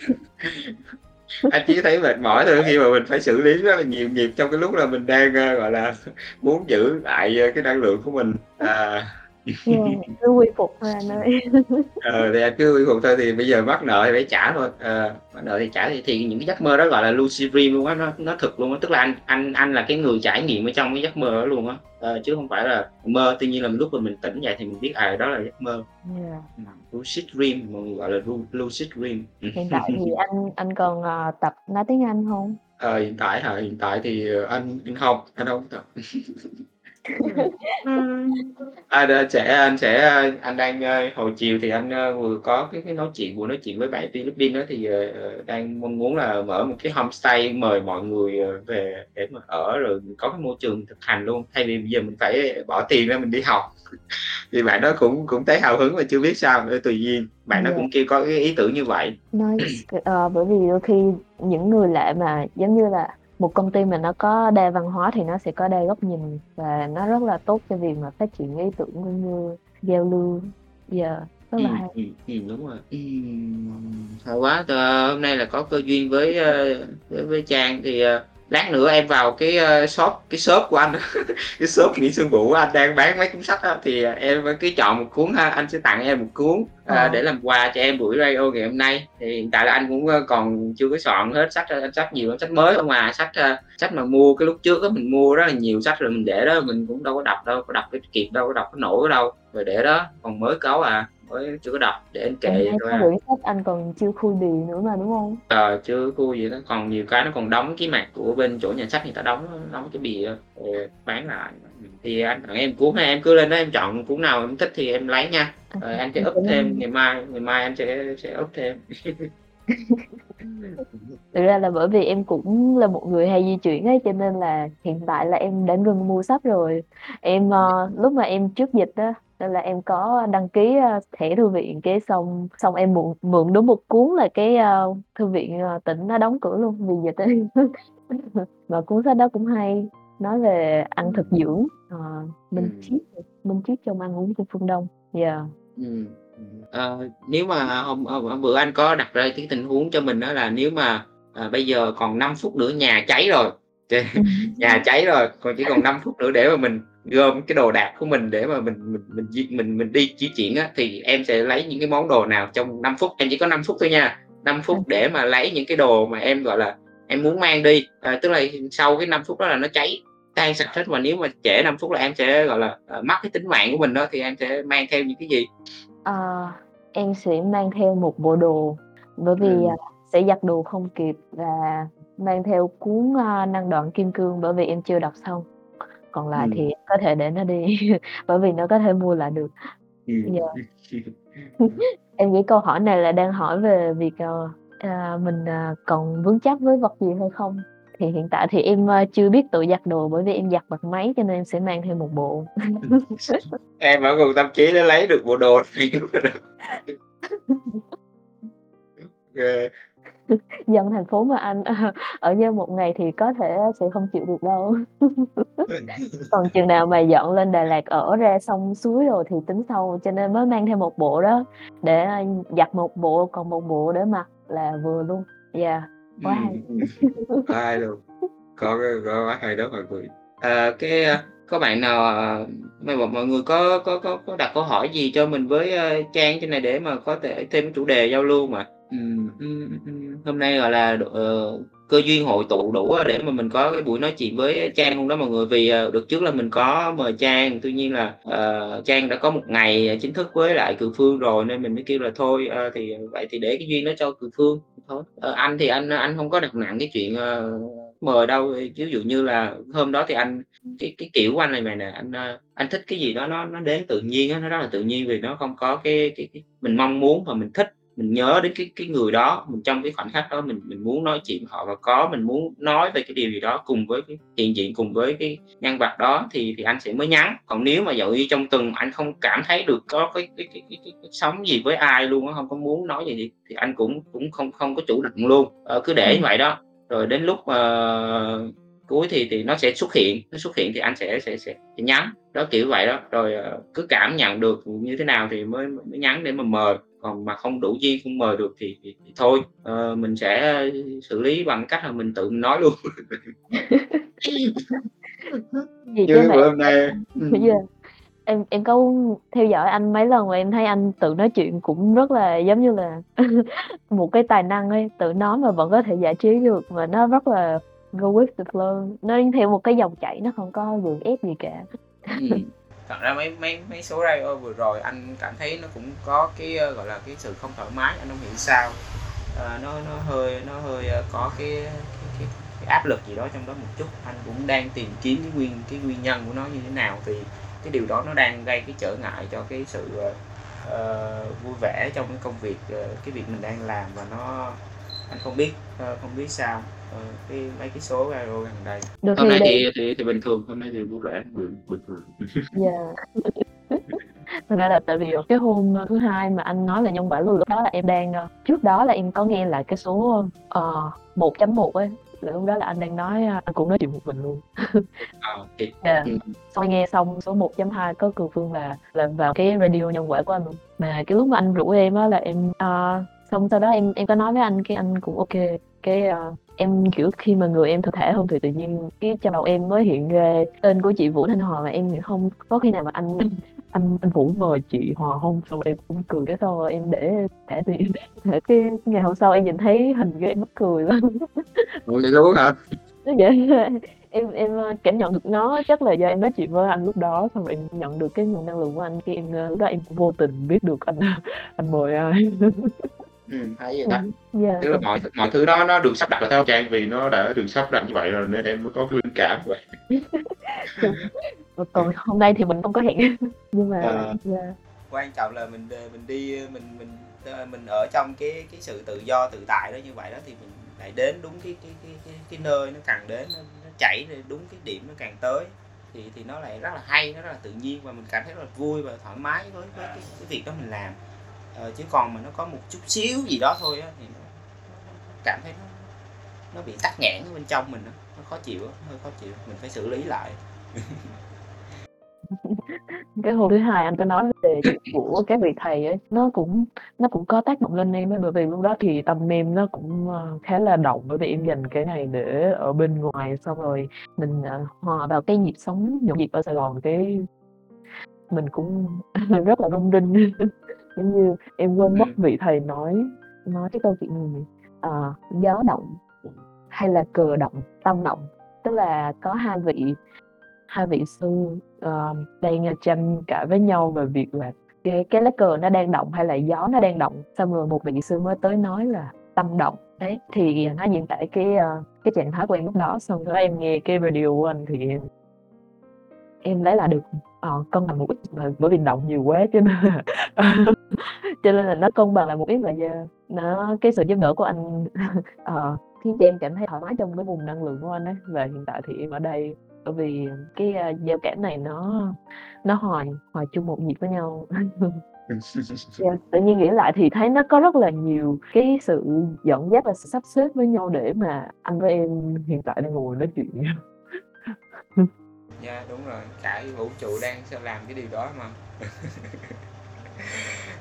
Anh chỉ thấy mệt mỏi thôi khi mà mình phải xử lý rất là nhiều nghiệp trong cái lúc là mình đang, ờ, gọi là, muốn giữ lại, ờ, cái năng lượng của mình. À. Yeah, cứ quy phục thôi anh ơi. Ờ, thì anh cứ quy phục thôi, thì bây giờ mắc nợ thì phải trả thôi, ờ, mắc nợ thì trả. Thì thì những cái giấc mơ đó gọi là lucid dream luôn á, nó nó thực luôn á, tức là anh anh anh là cái người trải nghiệm ở trong cái giấc mơ đó luôn á, ờ, chứ không phải là mơ. Tuy nhiên là lúc mà mình tỉnh dậy thì mình biết, à, đó là giấc mơ. Yeah. Ừm, lucid dream, mọi người gọi là lu lucid dream. Hiện tại thì anh anh còn, ờ, tập nói tiếng Anh hông? Ờ, hiện tại hả? Hiện tại thì, ờ, anh anh không, anh hông tập. Anh, ơ, sẽ anh sẽ, anh đang, ơ, hồi chiều thì anh, ơ, vừa có cái cái nói chuyện buổi nói chuyện với bạn Philippines á, thì, ờ, ờ, đang mong muốn là mở một cái homestay mời mọi người, ờ, về để mà ở rồi có cái môi trường thực hành luôn, thay vì bây giờ mình phải bỏ tiền ra mình đi học. Thì bạn đó cũng cũng thấy hào hứng mà chưa biết sao nữa, tùy duyên, bạn đó Yeah. cũng kêu có cái ý tưởng như vậy. Nice, ờ, bởi vì đôi khi những người lạ mà giống như là một công ty mà nó có đa văn hóa thì nó sẽ có đa góc nhìn và nó rất là tốt cho việc mà phát triển ý tưởng cũng như giao lưu. Yeah, rất là Ừm, hay. ừm, ừm, đúng rồi. Ừm, hay quá, ờ, hôm nay là có cơ duyên với, ơ, với với Trang thì, ờ, lát nữa em vào cái, ơ, shop cái shop của anh. Cái shop Nguyễn Xuân Vũ anh đang bán mấy cuốn sách á, thì, à, em cứ chọn một cuốn ha, anh sẽ tặng em một cuốn, à, Ờ. để làm quà cho em buổi radio ngày hôm nay. Thì hiện tại là anh cũng, còn chưa có soạn hết sách, ơ, sách nhiều lắm, sách mới không à, sách, sách mà mua cái lúc trước á, mình mua rất là nhiều sách rồi mình để đó. Mình cũng đâu có đọc đâu, có đọc cái kịp đâu, có đọc có nổi đâu, rồi để đó, còn mới có à, mới chưa có đọc, để anh kệ vậy thôi à. quyển sách anh còn chưa khui bì nữa mà, đúng hông? Ờ, chưa khui gì đó, còn nhiều cái nó còn đóng cái mặt của bên chỗ nhà sách người ta đóng đóng cái bìa, ờ, bán lại. Thì anh tặng em cuốn ha, em cứ lên đó em chọn cuốn nào em thích thì em lấy nha, Ô rồi anh sẽ up thêm ngày mai, ngày mai anh sẽ sẽ up thêm. Thực ra là bởi vì em cũng là một người hay di chuyển ấy, cho nên là hiện tại là em đã ngưng mua sách rồi. Em, ờ, lúc mà em trước dịch á, nên là em có đăng ký, ơ, thẻ thư viện, cái xong xong em mượn mượn đúng một cuốn là cái, ơ, thư viện, ờ, tỉnh nó đóng cửa luôn vì dịch ấy. Mà cuốn sách đó cũng hay, nói về ăn thực dưỡng, ờ, minh Ừm. triết, minh triết trong ăn uống của phương Đông. Yeah. Ừm, ừm. Ờ, nếu mà hôm hôm bữa anh có đặt ra cái tình huống cho mình á là nếu mà, à, bây giờ còn 5 phút nữa nhà cháy rồi, nhà cháy rồi, còn chỉ còn 5 phút nữa để mà mình gom cái đồ đạc của mình để mà mình mình mình di mình mình đi di chuyển á, thì em sẽ lấy những cái món đồ nào trong 5 phút? Em chỉ có 5 phút thôi nha, 5 phút để mà lấy những cái đồ mà em, gọi là, em muốn mang đi, à, tức là sau cái 5 phút đó là nó cháy tan sạch hết, mà nếu mà trễ 5 phút là em sẽ, gọi là, ờ, mất cái tính mạng của mình đó, thì em sẽ mang theo những cái gì? Ờ, em sẽ mang theo một bộ đồ, bởi vì, Ừm. à, sẽ giặt đồ không kịp và mang theo cuốn, a, Năng đoạn kim cương bởi vì em chưa đọc xong. Còn lại Ừm. thì có thể để nó đi, bởi vì nó có thể mua lại được. Ừm. Yeah. Em nghĩ câu hỏi này là đang hỏi về việc, ờ, à, mình, à, còn vướng chấp với vật gì hay không? Thì hiện tại thì em, ơ, chưa biết tự giặt đồ bởi vì em giặt bằng máy cho nên em sẽ mang thêm một bộ. Em vẫn còn tâm trí để lấy được bộ đồ này Ghê. Dân thành phố mà anh, ờ, ở nhơ một ngày thì có thể sẽ không chịu được đâu. Còn chừng nào mà dọn lên Đà Lạt ở ra sông suối rồi thì tính sau, cho nên mới mang thêm một bộ đó để, a, giặt một bộ, còn một bộ để mặc là vừa luôn. Yeah, quá hay. Ừm. Quá hay luôn. Có cái có quá hay đó mọi người. À, cái, a, có bạn nào, ờ, một mọi người có có có có đặt câu hỏi gì cho mình với, Trang trên này để mà có thể thêm chủ đề giao lưu mà. Ừm, ừm, ừm, hôm nay, gọi là, đ ờ, cơ duyên hội tụ đủ để mà mình có cái buổi nói chuyện với Trang luôn đó mọi người. Vì, ờ, đợt trước là mình có mời Trang, tuy nhiên là, ờ, Trang đã có một ngày ờ, chính thức với lại Cường Phương rồi nên mình mới kêu là thôi, ơ, thì vậy thì để cái duyên đó cho Cường Phương thôi. Ờ, anh thì anh anh hông có đặt nặng cái chuyện, ờ, mời đâu, ví dụ như là hôm đó thì anh cái cái kiểu của anh này mày nè, anh, a, anh thích cái gì đó nó nó đến tự nhiên á, nó rất là tự nhiên vì nó không có cái cái cái mình mong muốn và mình thích, mình nhớ đến cái cái người đó, mình trong cái khoảnh khắc đó mình mình muốn nói chuyện họ và có mình muốn nói về cái điều gì đó cùng với cái hiện diện cùng với cái nhân vật đó thì thì anh sẽ mới nhắn. Còn nếu mà dạo như trong tuần anh không cảm thấy được có cái cái cái cái cái cái sóng gì với ai luôn á, hông có muốn nói gì thì thì anh cũng cũng không không có chủ động luôn, ờ, cứ để như Ừm. vậy đó. Rồi đến lúc, ờ, cuối thì thì nó sẽ xuất hiện, nó xuất hiện thì anh sẽ sẽ sẽ sẽ nhắn, đó, kiểu vậy đó. Rồi, ờ, cứ cảm nhận được như thế nào thì mới mới nhắn để mà mời, còn mà không đủ duyên, không mời được thì thì thì thôi, ờ, mình sẽ xử lý bằng cách là mình tự mình nói luôn. Như mà bữa em hôm nay yeah, em em có theo dõi anh mấy lần và em thấy anh tự nói chuyện cũng rất là, giống như là, một cái tài năng ấy, tự nói mà vẫn có thể giải trí được và nó rất là go with the flow, nó theo một cái dòng chảy, nó không có gượng ép gì cả. Thật ra mấy mấy mấy số radio vừa rồi anh cảm thấy nó cũng có cái, ờ, gọi là, cái sự không thoải mái, anh không hiểu sao. à, nó nó hơi nó hơi, ờ, có cái cái cái cái áp lực gì đó trong đó một chút, anh cũng đang tìm kiếm cái nguyên cái nguyên nhân của nó như thế nào thì cái điều đó nó đang gây cái trở ngại cho cái sự, uh, vui vẻ trong cái công việc, uh, cái việc mình đang làm và nó anh không biết, uh, không biết sao, ờ, cái mấy cái số radio gần đây. Đôi Hôm nay thì thì thì bình thường, hôm nay thì vui vẻ, bình thường. Yeah. Thực ra là tại vì cái hôm, thứ Hai mà anh nói là nhân quả luôn, lúc đó là em đang, ơ trước đó là em có nghe lại cái số, ờ, 1.1 ấy, là lúc đó là anh đang nói, a anh cũng nói chuyện một mình luôn. Ờ, thì Yeah, ừm. xong nghe xong số 1.2 có Cường Phương là là vào cái radio nhân quả của anh luôn. Mà cái lúc mà anh rủ em á là em, ờ xong sau đó em em có nói với anh, cái anh cũng kê, cái, ờ, em, kiểu, khi mà người em thư thả hơn thì tự nhiên cái trong đầu em mới hiện ra tên của chị Vũ Thanh Hòa mà em nghĩ hông có khi nào mà anh anh anh Vũ mời chị Hòa hông? Xong rồi em cũng cười cái rồi em để thả thì để cái ngày hôm sau em nhìn thấy hình em mắc cười lắm. Ủa, vậy luôn hả? Dễ em em, ơ, cảm nhận được nó, chắc là do em nói chuyện với anh lúc đó, xong rồi em nhận được cái nguồn năng lượng của anh, cái em, ơ, lúc đó em cũng vô tình biết được anh anh mời ai. Ừm, hay vậy ta. Ừm, yeah, Tức là mọi mọi thứ đó nó được sắp đặt là theo Trang vì nó đã được sắp đặt như vậy rồi nên em mới có cái linh cảm vậy. Còn còn hôm nay thì mình không có hẹn, nhưng mà Ờ. yeah. Quan trọng là mình, ờ, mình đi, ơ, mình mình, mình ở trong cái cái sự tự do tự tại đó như vậy đó thì mình lại đến đúng cái cái cái cái cái nơi nó cần đến, nó nó chảy đúng cái điểm nó càng tới thì thì nó lại rất là hay, nó rất là tự nhiên và mình cảm thấy rất là vui và thoải mái với với cái cái việc đó mình làm. Ờ, chứ còn mà nó có một chút xíu gì đó thôi á thì nó nó cảm thấy nó nó bị tắc nghẽn ở bên trong mình đó. nó khó chịu đó, hơi khó chịu, mình phải xử lý lại. Cái hôm thứ Hai anh có nói về chuyện của các vị thầy ấy, nó cũng nó cũng có tác động lên em ấy bởi vì lúc đó thì tâm em nó cũng, ờ, khá là động bởi vì em dành cái ngày để ở bên ngoài, xong rồi mình, ờ, hòa vào cái nhịp sống nhộn nhịp ở Sài Gòn, cái mình cũng rất là rung rinh. Giống như em quên mất Ừm. vị thầy nói nói cái câu chuyện gì, ờ, gió động hay là cờ động, tâm động. Tức là có hai vị hai vị sư, ờ, đang, ơ, tranh cãi với nhau về việc là cái cái lá cờ nó đang động hay là gió nó đang động, xong rồi một vị sư mới tới nói là tâm động. Đấy, thì nó diễn tả cái, ơ, cái trạng thái của em lúc đó, xong rồi em nghe cái radio của anh thì em em lấy lại được, ờ, cân bằng một ít mà bởi vì động nhiều quá cho nên là cho nên là nó cân bằng lại một ít và yeah, nó cái sự giúp đỡ của anh, ờ, khiến cho em cảm thấy thoải mái trong cái vùng năng lượng của anh ấy. Và hiện tại thì em ở đây bởi vì cái, a, giao cảm này nó nó hòa hòa chung một nhịp với nhau. Yeah, tự nhiên nghĩ lại thì thấy nó có rất là nhiều cái sự dẫn dắt và sự sắp xếp với nhau để mà anh với em hiện tại đang ngồi nói chuyện dạ Yeah, đúng rồi, cả vũ trụ đang sẽ làm cái điều đó mà.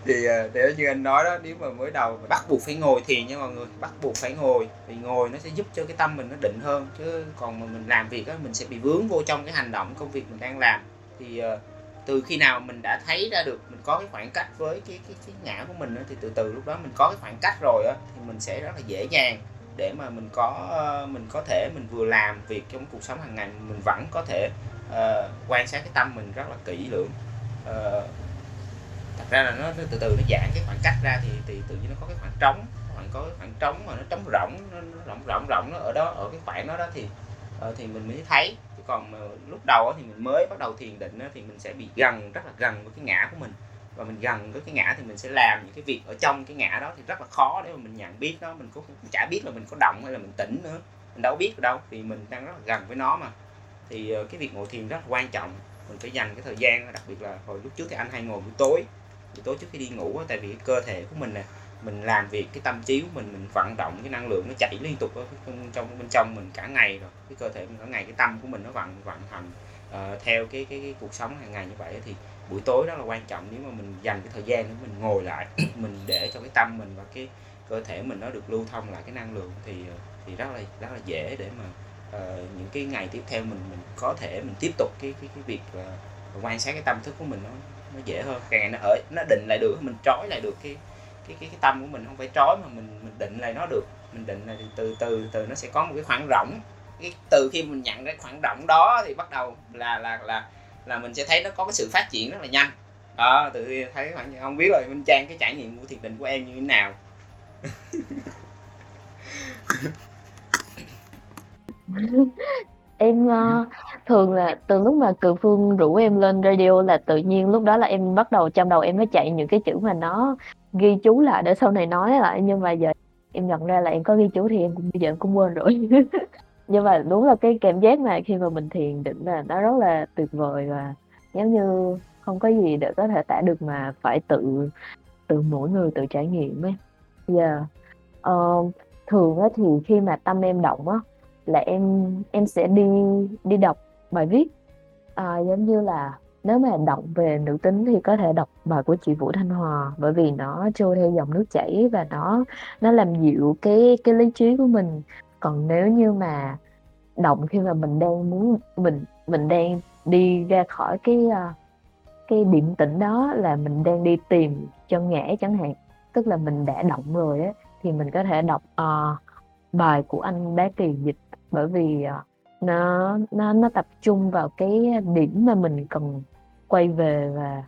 Thì, ờ, nếu như anh nói đó, nếu mà mới đầu bắt buộc phải ngồi thiền nha mọi người, bắt buộc phải ngồi, thì ngồi nó sẽ giúp cho cái tâm mình nó định hơn, chứ còn mà mình làm việc á, mình sẽ bị vướng vô trong cái hành động công việc mình đang làm. Thì, ờ, từ khi nào mình đã thấy ra được mình có cái khoảng cách với cái cái cái ngã của mình đó, thì từ từ lúc đó mình có cái khoảng cách rồi á, thì mình sẽ rất là dễ dàng để mà mình có, ờ, mình có thể mình vừa làm việc trong cuộc sống hàng ngày, mình vẫn có thể, uh, quan sát cái tâm mình rất là kỹ lưỡng. uh, thật ra là nó nó từ từ nó giãn cái khoảng cách ra thì thì tự nhiên nó có cái khoảng trống, khoảng có cái khoảng trống mà nó trống rỗng, nó nó rộng rộng rộng nó ở đó, ở cái khoảng đó đó thì, uh, thì mình mới thấy. Chứ còn lúc đầu thì mình mới bắt đầu thiền định thì mình sẽ bị gần, rất là gần với cái ngã của mình. Và mình gần với cái ngã thì mình sẽ làm những cái việc ở trong cái ngã đó thì rất là khó để mà mình nhận biết nó, mình cũng chả biết là mình có động hay là mình tĩnh nữa, mình đâu biết đâu, thì mình đang rất là gần với nó mà. Thì, ờ, cái việc ngồi thiền rất là quan trọng, mình phải dành cái thời gian, đặc biệt là hồi lúc trước thì anh hay ngồi buổi tối, buổi tối trước khi đi ngủ tại vì cái cơ thể của mình nè, mình làm việc, cái tâm trí của mình, mình vận động cái năng lượng nó chạy liên tục ở trong trong bên trong mình cả ngày rồi, cái cơ thể mình cả ngày, cái tâm của mình nó vận vận hành, uh, theo cái cái cái cuộc sống hàng ngày như vậy thì buổi tối rất là quan trọng. Nếu mà mình dành cái thời gian để mình ngồi lại, mình để cho cái tâm mình và cái cơ thể mình nó được lưu thông lại cái năng lượng thì, ờ, thì rất là rất là dễ để mà, uh, những cái ngày tiếp theo mình mình có thể mình tiếp tục cái cái cái việc uh, quan sát cái tâm thức của mình nó nó dễ hơn, càng ngày nó ở nó định lại được, mình trói lại được cái cái cái cái tâm của mình, không phải trói mà mình mình định lại nó được, mình định là từ từ từ nó sẽ có một cái khoảng rỗng. Cái từ khi mình nhận cái khoảng rỗng đó thì bắt đầu là là là là mình sẽ thấy nó có cái sự phát triển rất là nhanh. Đó, tự thấy khoảng biết rồi Minh Trang cái trải nghiệm của thiền định của em như thế nào? Em, uh, thường là từ lúc mà Cường Phương rủ em lên radio là tự nhiên lúc đó là em bắt đầu trong đầu em nó chạy những cái chữ mà nó ghi chú lại để sau này nói lại, nhưng mà giờ em nhận ra là em có ghi chú thì em cũng bây giờ em cũng quên rồi. Nhưng mà đúng là cái cảm giác mà khi mà mình thiền định là nó rất là tuyệt vời và giống như không có gì để có thể tả được mà phải tự tự mỗi người tự trải nghiệm ấy. Yeah. uh, thường á thì khi mà tâm em động á, là em em sẽ đi đi đọc bài viết. à, giống như là nếu mà động về nữ tính thì có thể đọc bài của chị Vũ Thanh Hòa, bởi vì nó trôi theo dòng nước chảy và nó nó làm dịu cái cái lý trí của mình. Còn nếu như mà động khi mà mình đang muốn mình mình đang đi ra khỏi cái, ờ, cái điểm tĩnh đó là mình đang đi tìm chân ngã chẳng hạn, tức là mình đã động rồi á, thì mình có thể đọc, uh, bài của anh Bá Kỳ dịch, bởi vì, uh, nó nó nó tập trung vào cái điểm mà mình cần quay về và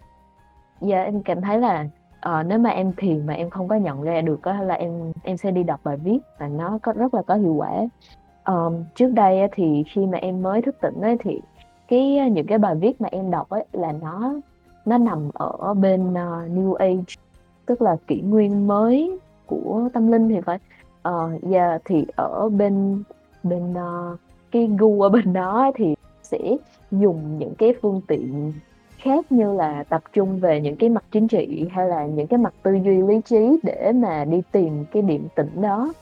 yeah, em cảm thấy là, ờ, nếu mà em thiền mà em không có nhận ra được á là em em sẽ đi đọc bài viết và nó có rất là có hiệu quả. Ờm, trước đây á thì khi mà em mới thức tỉnh ấy, thì cái ờ, những cái bài viết mà em đọc ấy là nó nó nằm ở bên, uh, New Age, tức là kỷ nguyên mới của tâm linh thì phải. Ờ, uh, yeah, thì ở bên bên, uh, cái gu ở bên đó thì sẽ dùng những cái phương tiện khác như là tập trung về những cái mặt chính trị hay là những cái mặt tư duy lý trí để mà đi tìm cái điểm tĩnh đó.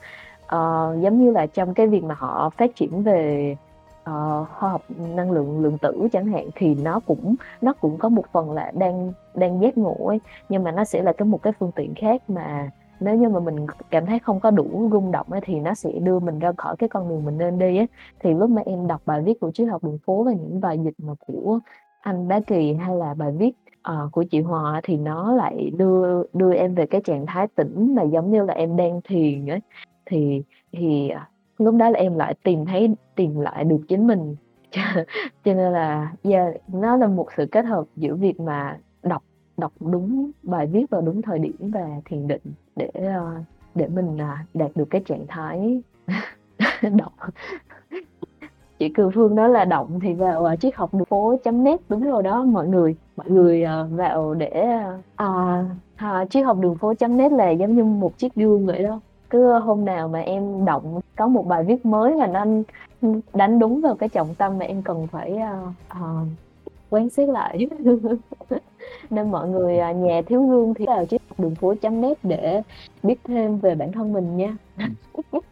uh, giống như là trong cái việc mà họ phát triển về, uh, khoa học năng lượng lượng tử chẳng hạn, thì nó cũng nó cũng có một phần là đang đang giác ngộ ấy, nhưng mà nó sẽ là cái một cái phương tiện khác mà nếu như mà mình cảm thấy không có đủ rung động ấy thì nó sẽ đưa mình ra khỏi cái con đường mình nên đi á. Thì lúc mà em đọc bài viết của Triết học đường phố và những bài dịch mà của anh Bá Kỳ hay là bài viết, uh, của chị Hòa thì nó lại đưa đưa em về cái trạng thái tĩnh mà giống như là em đang thiền ấy. Thì thì, ờ, lúc đó là em lại tìm thấy tìm lại được chính mình. Cho nên là yeah, nó là một sự kết hợp giữa việc mà đọc đọc đúng bài viết vào đúng thời điểm và thiền định để, ờ, để mình, à, đạt được cái trạng thái đọc chị Cừ Phương nói là động thì vào, à, triết học đường phố.net, đúng rồi đó mọi người. Mọi người, ờ, vào để, à, à, triết học đường phố.net là giống như một chiếc gương vậy đó. Cứ hôm nào mà em động có một bài viết mới là nó, đánh đúng vào cái trọng tâm mà em cần phải, a, ờ, quán xét lại. Nên mọi người, à, nhà thiếu gương thì vào triết học đường phố.net để biết thêm về bản thân mình nha.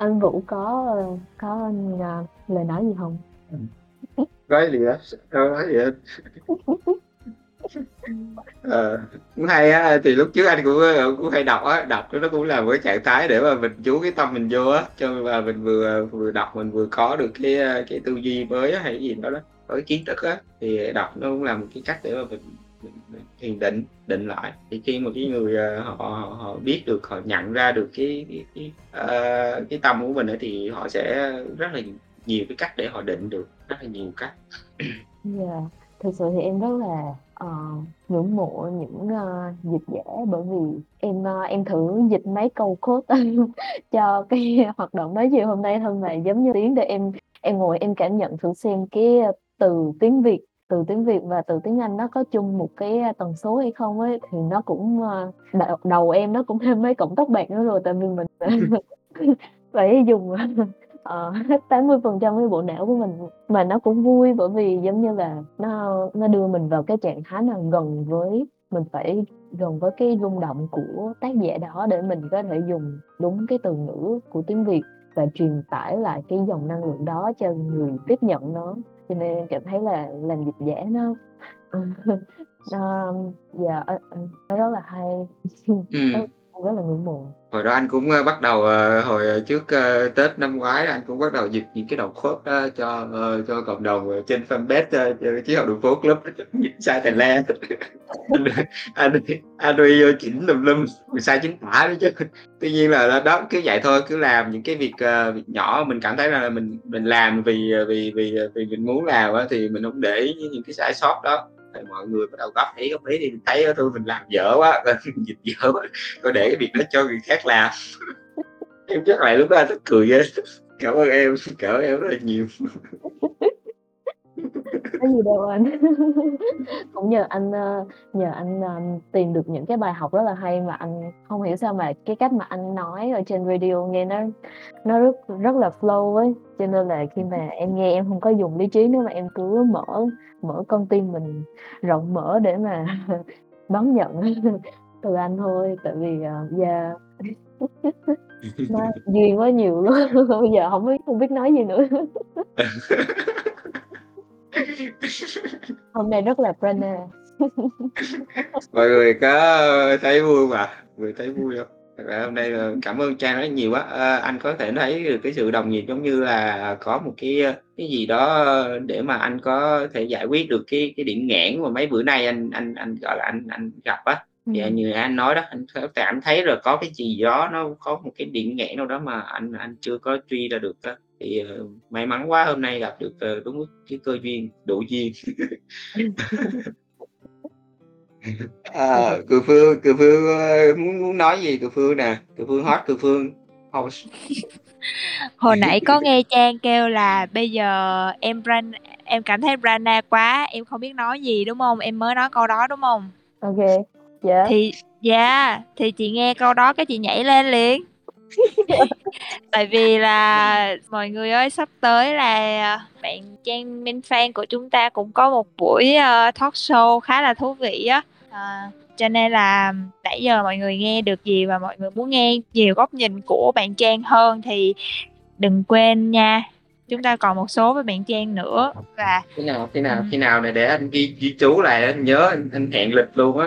Anh Vũ có, có có, uh, lời nói gì không? Có gì á? Đâu nói gì hết. Ờ, cũng hay á, thì lúc trước anh cũng, cũng hay đọc á, đọc nó cũng là một cái trạng thái để mà mình chú cái tâm mình vô á, cho mà mình vừa vừa đọc mình vừa có được cái, cái tư duy mới á, hay cái gì đó đó, có cái kiến thức á, thì đọc nó cũng là một cái cách để mà mình thiền định, định lại. Thì khi mà cái người, ờ, họ họ họ biết được, họ nhận ra được cái cái cái, uh, cái tâm của mình ấy, thì họ sẽ rất là nhiều cái cách để họ định được, rất là nhiều cách. Yeah, thực sự thì em rất là, uh, ngưỡng mộ những, uh, dịch giả bởi vì em, uh, em thử dịch mấy câu code cho cái hoạt động nói chuyện hôm nay thôi mà giống như tiếng để em em ngồi em cảm nhận thử xem cái, từ tiếng Việt từ tiếng Việt và từ tiếng Anh nó có chung một cái, tần số hay không ấy, thì nó cũng, ơ, đầu đầu em nó cũng thêm mấy cộng tóc bạc nữa rồi, tại vì mình phải dùng, ờ, hết 80% cái bộ não của mình. Mà nó cũng vui bởi vì giống như là nó nó đưa mình vào cái trạng thái nào gần với mình phải gần với cái rung động của tác giả đó để mình có thể dùng đúng cái từ ngữ của tiếng Việt và truyền tải lại cái dòng năng lượng đó cho người tiếp nhận nó. Cho nên em cảm thấy là làm dịch giả nó, nó yeah, ơ, ừm, nó rất là hay. Ừm. Rất là ngưỡng mộ. Hồi đó anh cũng, ờ, bắt đầu, ờ, hồi ờ, trước, Tết năm ngoái anh cũng bắt đầu dịch những cái đầu khớp đó cho, cho cộng đồng trên fanpage, ơ, ch học đường phố club dịch sai thành le. Anh anh anh đi vô chỉnh tùm lum, sai chính tả đó chứ. Tuy nhiên là đó, cứ vậy thôi, cứ làm những cái việc, việc nhỏ mình cảm thấy là mình mình làm vì, vì vì, vì mình muốn làm thì mình không để ý những cái sai sót đó. Rồi mọi người bắt đầu góp ý, góp ý thì mình thấy thôi mình làm dở quá, dịch dở quá, thôi để cái việc đó cho người khác làm. Em chắc lại lúc đó anh cười ghê. Cảm ơn em, cảm ơn em rất là nhiều. Có gì đâu anh. Cũng nhờ anh, ơ, nhờ anh, ơ, tìm được những cái bài học rất là hay mà anh không hiểu sao mà cái cách mà anh nói ở trên radio nghe nó nó rất rất là flow ấy, cho nên là khi mà em nghe em hông có dùng lý trí nữa mà em cứ mở mở con tim mình rộng mở để mà đón nhận từ anh thôi. Tại vì, ờ, yeah, nó duyên quá nhiều luôn, bây giờ hổng biết hông biết nói gì nữa. Hôm nay rất là prana. Mọi người có thấy vui? Mọi người thấy vui hông? Thật ra hôm nay cảm ơn Trang rất nhiều á. Ơ, anh có thể thấy được cái sự đồng nghiệp giống như là có một cái, cái gì đó để mà anh có thể giải quyết được cái cái điểm nghẽn mà mấy bữa nay anh anh anh, gọi là, anh anh gặp á. Thì, Ừm. như anh nói đó, anh cảm thấy là có cái gì đó nó có một cái điểm nghẽn nào đó mà anh anh chưa có truy ra được á. Thì, ờ, may mắn quá hôm nay gặp được, ờ, đúng cái cơ duyên, đủ duyên. Ờ, Cừ Phương Cừ Phương, ơ, muốn muốn nói gì Cừ Phương nè? Cừ Phương hot, Cừ Phương host. Hồi nãy có nghe Trang kêu là bây giờ em bran em cảm thấy prana quá, em không biết nói gì, đúng hông? Em mới nói câu đó, đúng hông? Ô kê, yeah. Thì yeah, thì chị nghe câu đó cái chị nhảy lên liền. Tại vì là mọi người ơi, sắp tới là bạn Trang main fan của chúng ta cũng có một buổi, ơ, talk show khá là thú vị á. Ờ, cho nên là nãy giờ mọi người nghe được gì và mọi người muốn nghe nhiều góc nhìn của bạn Trang hơn thì đừng quên nha, chúng ta còn một số với bạn Trang nữa và Khi nào khi nào khi nào nè để anh ghi ghi chú lại anh nhớ anh anh hẹn lịch luôn á.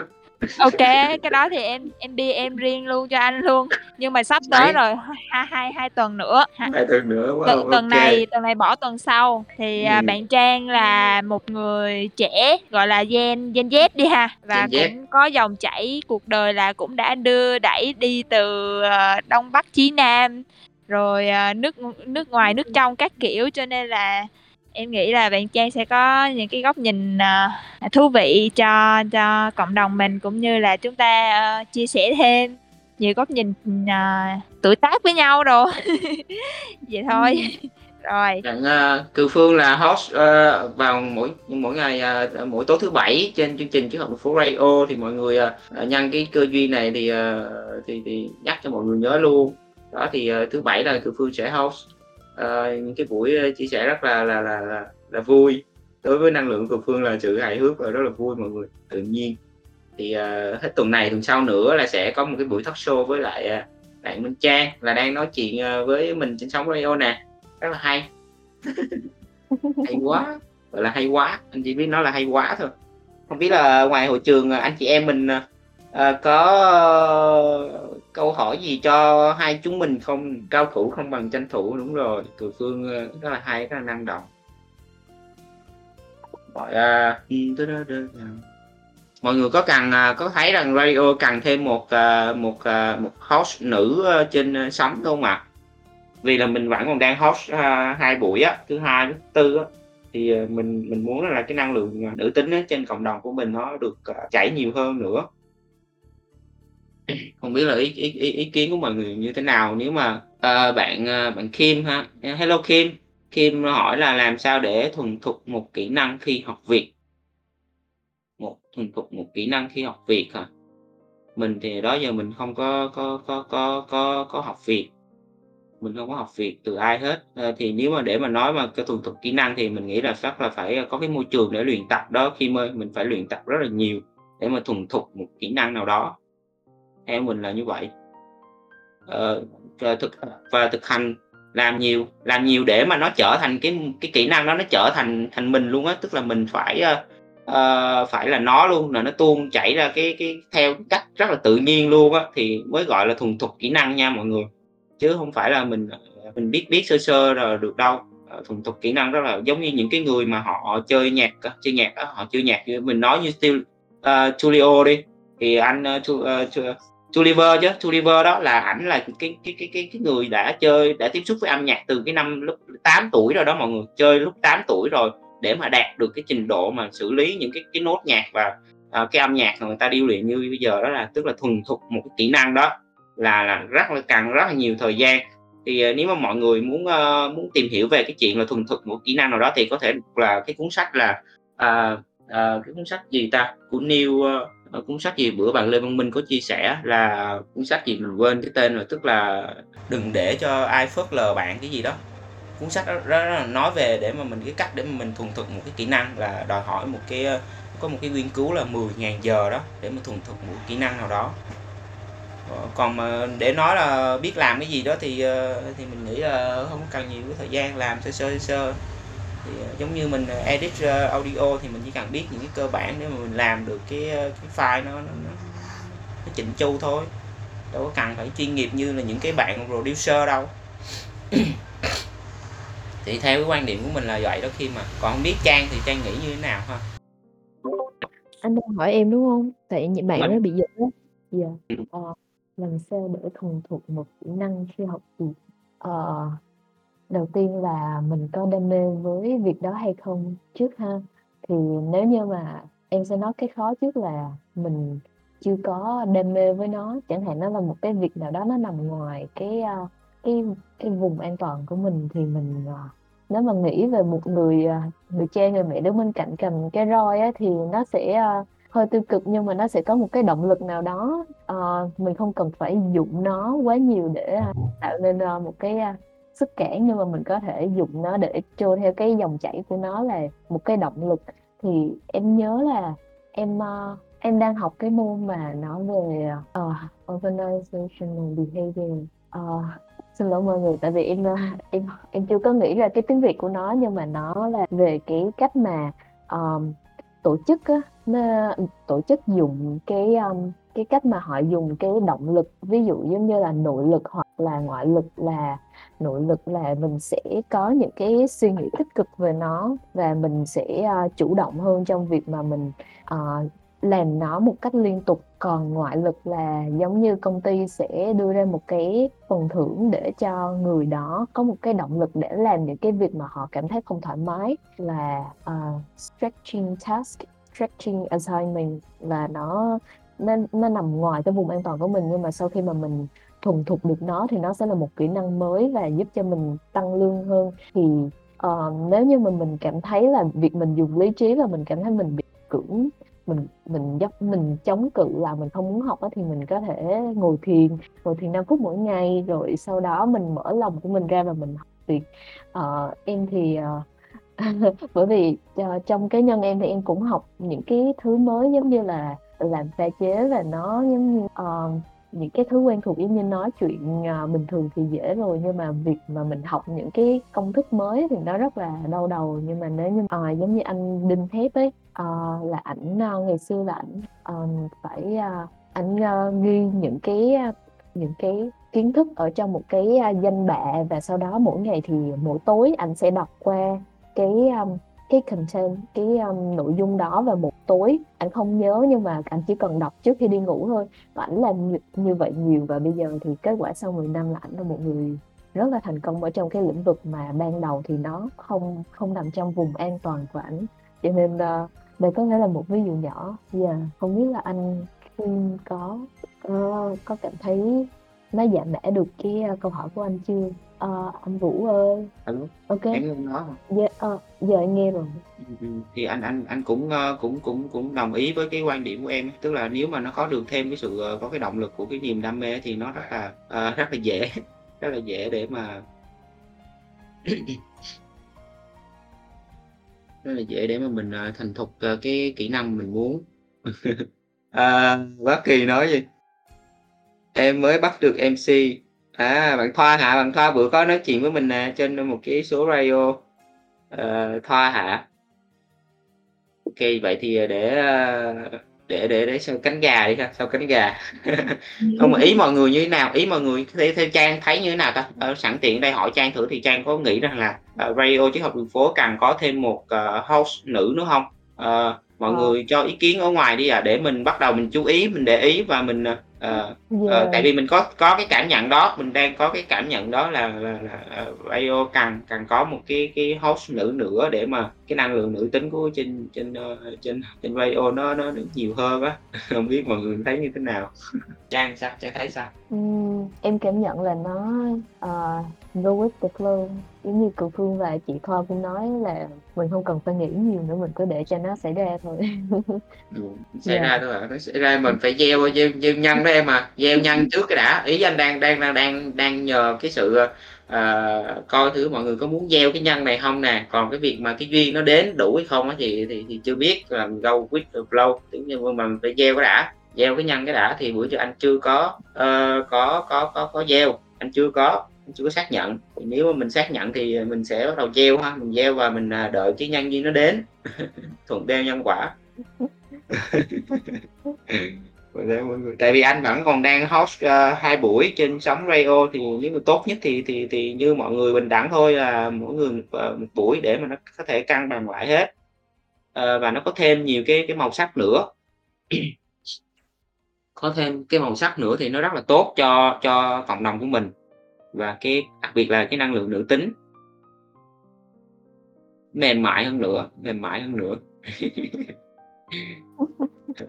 Kê, cái đó thì em em DM riêng luôn cho anh luôn. Nhưng mà sắp tới Đấy. rồi, hai hai hai tuần nữa, ha 2 tuần nữa, wow, tuần ô tuần này tuần này bỏ tuần sau. Thì, à, Ừm. bạn Trang là một người trẻ, gọi là, Gen Gen Z đi ha, và Gen Z. cũng có dòng chảy cuộc đời là cũng đã đưa đẩy đi từ, ờ, Đông Bắc chí Nam, rồi, ờ, nước nước ngoài, nước trong các kiểu, cho nên là em nghĩ là bạn Trang sẽ có những cái góc nhìn, ờ, thú vị cho cho cộng đồng mình cũng như là chúng ta, ơ, chia sẻ thêm. nhiều góc nhìn à, tuổi tác với nhau đồ. Vậy thôi. Rồi. Đặng uh, Cự Phương là host uh, vào mỗi mỗi ngày uh, mỗi tối thứ bảy trên chương trình Triết học phố Radio. Thì mọi người uh, nhân cái cơ duyên này thì, uh, thì thì nhắc cho mọi người nhớ luôn. Đó thì uh, thứ bảy là Cự Phương sẽ host uh, những cái buổi chia sẻ rất là là là là, là vui. Đối với năng lượng Cự Phương là sự hài hước và rất là vui mọi người. Tự nhiên. Thì uh, hết tuần này tuần sau nữa là sẽ có một cái buổi talk show với lại uh, bạn Minh Trang là đang nói chuyện uh, với mình trên sóng radio nè. Rất là hay. Hay quá. Gọi là hay quá. Anh chỉ biết nói là hay quá thôi. Không biết là ngoài hội trường anh chị em mình uh, có câu hỏi gì cho hai chúng mình không? Cao thủ không bằng tranh thủ, đúng rồi. Cử phương ờ, rất là hay, rất là năng động. À, mọi người có cần à, có thấy rằng radio cần thêm một à, một một host nữ ờ, trên ờ, sóng không ạ? À? vì là mình vẫn còn đang host hai buổi á, thứ hai, thứ tư á. Thì mình mình muốn là cái năng lượng nữ tính trên cộng đồng của mình nó được chảy nhiều hơn nữa không biết là ý, ý, ý, ý kiến của mọi người như thế nào. Nếu mà uh, bạn uh, bạn Kim ha. Hello Kim. Kim hỏi là làm sao để thuần thục một kỹ năng khi học việc một thuần thục một kỹ năng khi học việc hả? Mình thì đó giờ mình không có có có có có có học việc mình không có học việc từ ai hết. À, thì nếu mà để mà nói mà cái thuần thục kỹ năng thì mình nghĩ là chắc là phải có cái môi trường để luyện tập đó. Khi mà mình phải luyện tập rất là nhiều để mà thuần thục một kỹ năng nào đó theo mình là như vậy. Ờ, thực và thực hành làm nhiều làm nhiều để mà nó trở thành cái cái kỹ năng đó nó trở thành thành mình luôn á. Tức là mình phải uh, phải là nó luôn là nó tuôn chảy ra cái cái theo cách rất là tự nhiên luôn á thì mới gọi là thuần thục kỹ năng nha mọi người. Chứ không phải là mình ờ, mình biết biết sơ sơ rồi được đâu. Thuần thục kỹ năng rất là giống như những cái người mà họ chơi nhạc chơi nhạc đó, họ chơi nhạc mình nói như Steel, uh, Tulio đi. Thì anh uh, uh, Tulliver chứ. Tulliver đó là ảnh là cái cái cái cái cái người đã chơi đã tiếp xúc với âm nhạc từ cái năm lúc 8 tuổi rồi đó mọi người. Chơi lúc 8 tuổi rồi để mà đạt được cái trình độ mà xử lý những cái cái nốt nhạc và uh, cái âm nhạc mà người ta điêu luyện như bây giờ đó là tức là thuần thục một cái kỹ năng đó là là rất là cần rất là nhiều thời gian. Thì uh, nếu mà mọi người muốn uh, muốn tìm hiểu về cái chuyện là thuần thục một kỹ năng nào đó thì có thể là cái cuốn sách là uh, uh, cái cuốn sách gì ta? Của Neil uh, Ờ, cuốn sách gì? Bữa bạn Lê Văn Minh có chia sẻ là cuốn sách gì mình quên cái tên rồi tức là đừng để cho ai phớt lờ bạn cái gì đó. Cuốn sách đó, đó, đó nói về để mà mình cái cách để mà mình thuần thục một cái kỹ năng là đòi hỏi một cái có một cái nghiên cứu là 10.000 giờ đó để mà thuần thục một kỹ năng nào đó. Ờ, còn mà để nói là biết làm cái gì đó thì ờ, thì mình nghĩ là không cần nhiều cái thời gian làm sơ sơ sơ thì ờ, giống như mình edit audio thì mình chỉ cần biết những cái cơ bản để mà mình làm được cái cái file nó nó, nó, nó chỉnh chu thôi. Đâu có cần phải chuyên nghiệp như là những cái bạn producer đâu. Thì theo cái quan điểm của mình là vậy đó khi mà còn không biết trang thì trang nghĩ như thế nào ha? Anh đang hỏi em đúng không? Tại bạn nó bị giật đó dạ. Yeah. ờ làm sao để thuần thục một kỹ năng khi học việc? Ờ, đầu tiên là mình có đam mê với việc đó hay không trước ha. Thì nếu như mà em sẽ nói cái khó trước là mình chưa có đam mê với nó, chẳng hạn nó là một cái việc nào đó nó nằm ngoài cái, ờ, cái cái vùng an toàn của mình thì mình, ờ, nếu mà nghĩ về một người, ờ, người cha, người mẹ đứng bên cạnh cầm cái roi á thì nó sẽ, hơi tiêu cực nhưng mà nó sẽ có một cái động lực nào đó ờ, mình không cần phải dụng nó quá nhiều để tạo nên một cái sức cản nhưng mà mình có thể dùng nó để trôi theo cái dòng chảy của nó là một cái động lực. Thì em nhớ là em uh, em đang học cái môn mà nó về ờ, uh, organizational behavior. Uh, xin lỗi mọi người tại vì em em em chưa có nghĩ ra cái tiếng việt của nó nhưng mà nó là về cái cách mà um, tổ chức á, nó tổ chức dùng cái, um, cái cách mà họ dùng cái động lực, ví dụ giống như là nội lực hoặc là ngoại lực là nội lực là mình sẽ có những cái suy nghĩ tích cực về nó và mình sẽ, uh, chủ động hơn trong việc mà mình, ờ, làm nó một cách liên tục. Còn ngoại lực là giống như công ty sẽ đưa ra một cái phần thưởng để cho người đó có một cái động lực để làm những cái việc mà họ cảm thấy không thoải mái là uh, stretching task stretching assignment. Và nó nó nó nằm ngoài cái vùng an toàn của mình nhưng mà sau khi mà mình thuần thục được nó thì nó sẽ là một kỹ năng mới và giúp cho mình tăng lương hơn. Thì uh, nếu như mà mình cảm thấy là việc mình dùng lý trí và mình cảm thấy mình bị cưỡng mình mình dốc mình chống cự là mình không muốn học á, thì mình có thể ngồi thiền ngồi thiền 5 phút mỗi ngày rồi sau đó mình mở lòng của mình ra và mình học việc. Uh, em thì uh, bởi vì uh, trong cá nhân em thì em cũng học những cái thứ mới giống như là làm pha chế và nó giống như uh, những cái thứ quen thuộc giống như nói chuyện uh, bình thường thì dễ rồi nhưng mà việc mà mình học những cái công thức mới thì nó rất là đau đầu. Nhưng mà nếu như uh, giống như anh đinh thép ấy uh, là ảnh uh, ngày xưa là ảnh uh, phải uh, ảnh uh, ghi những cái uh, những cái kiến thức ở trong một cái uh, danh bạ và sau đó mỗi ngày thì mỗi tối anh sẽ đọc qua cái um, cái content cái um, nội dung đó vào một tối. Anh không nhớ nhưng mà anh chỉ cần đọc trước khi đi ngủ thôi. Và ảnh làm như, như vậy nhiều và bây giờ thì kết quả sau 10 năm là ảnh là một người rất là thành công ở trong cái lĩnh vực mà ban đầu thì nó không không nằm trong vùng an toàn của ảnh. Cho nên uh, đây có thể là một ví dụ nhỏ yeah, không biết là anh có có có cảm thấy nó giảm mẽ được cái uh, câu hỏi của anh chưa Ờ, anh Vũ ơi. Alo, Ok. em nghe nói hông? Dạ, ờ, giờ anh nghe rồi. Ừm, ừm, thì anh anh anh cũng, ơ, cũng cũng cũng đồng ý với cái quan điểm của em tức là nếu mà nó có được thêm cái sự, ờ, có cái động lực của cái niềm đam mê thì nó rất là, ờ, rất là dễ, rất là dễ để mà rất là dễ để mà mình, à, thành thục, à, cái kỹ năng mình muốn. À, Bác Kỳ nói gì? Em mới bắt được MC. À, bạn Thoa hả? Bạn Thoa bữa có nói chuyện với mình nè, trên một cái số radio. Ờ, Thoa hả? OK, vậy thì, để, để để để sau cánh gà đi ha, sau cánh gà. Không mà ý mọi người như thế nào? Ý mọi người theo theo Trang thấy như thế nào ta? Ờ, sẵn tiện đây hỏi Trang thử thì Trang có nghĩ rằng là, ờ, radio Triết học đường phố cần có thêm một, ờ, host nữ nữa hông? Ờ, mọi Ờ. người cho ý kiến ở ngoài đi ạ, để mình bắt đầu mình chú ý, mình để ý và mình, ờ, ờ, ờ, Yeah. tại vì mình có có cái cảm nhận đó, mình đang có cái cảm nhận đó là là là, ờ, radio cần cần có một cái cái host nữ nữa để mà cái năng lượng nữ tính của trên trên, ơ, trên trên radio nó nó được nhiều hơn á. Hông biết mọi người thấy như thế nào? Trang sao? Trang thấy sao? Ừm, em cảm nhận là nó, ờ, go with the flow. Giống như Cường Phương và chị Thoa cũng nói là mình không cần phải nghĩ nhiều nữa, mình cứ để cho nó xảy ra thôi. Ừm, xảy Yeah. ra thôi à, nó xảy ra mình phải gieo gieo gieo nhân đó em à, gieo nhân trước cái đã. Ý anh đang đang đang đang đang nhờ cái sự, uh, coi thử mọi người có muốn gieo cái nhân này không nè, còn cái việc mà cái duyên nó đến đủ hay không thì thì thì chưa biết, làm go with the flow, tưởng như, mà mình phải gieo cái đã, gieo cái nhân cái đã thì bữa giờ anh chưa có, uh, có có có có gieo, anh chưa có, anh chưa có xác nhận. Thì nếu mà mình xác nhận thì mình sẽ bắt đầu gieo ha, mình gieo và mình, à, đợi cái nhân duyên nó đến, thuận đeo nhân quả. Tại vì anh vẫn còn đang host, ơ, 2 buổi trên sóng radio thì nếu mà tốt nhất thì thì thì như mọi người bình đẳng thôi là mỗi người một, ờ, một buổi để mà nó có thể cân bằng lại hết. Ờ, và nó có thêm nhiều cái cái màu sắc nữa. Có thêm cái màu sắc nữa thì nó rất là tốt cho cho cộng đồng của mình, và cái đặc biệt là cái năng lượng nữ tính. Mềm mại hơn nữa, mềm mại hơn nữa.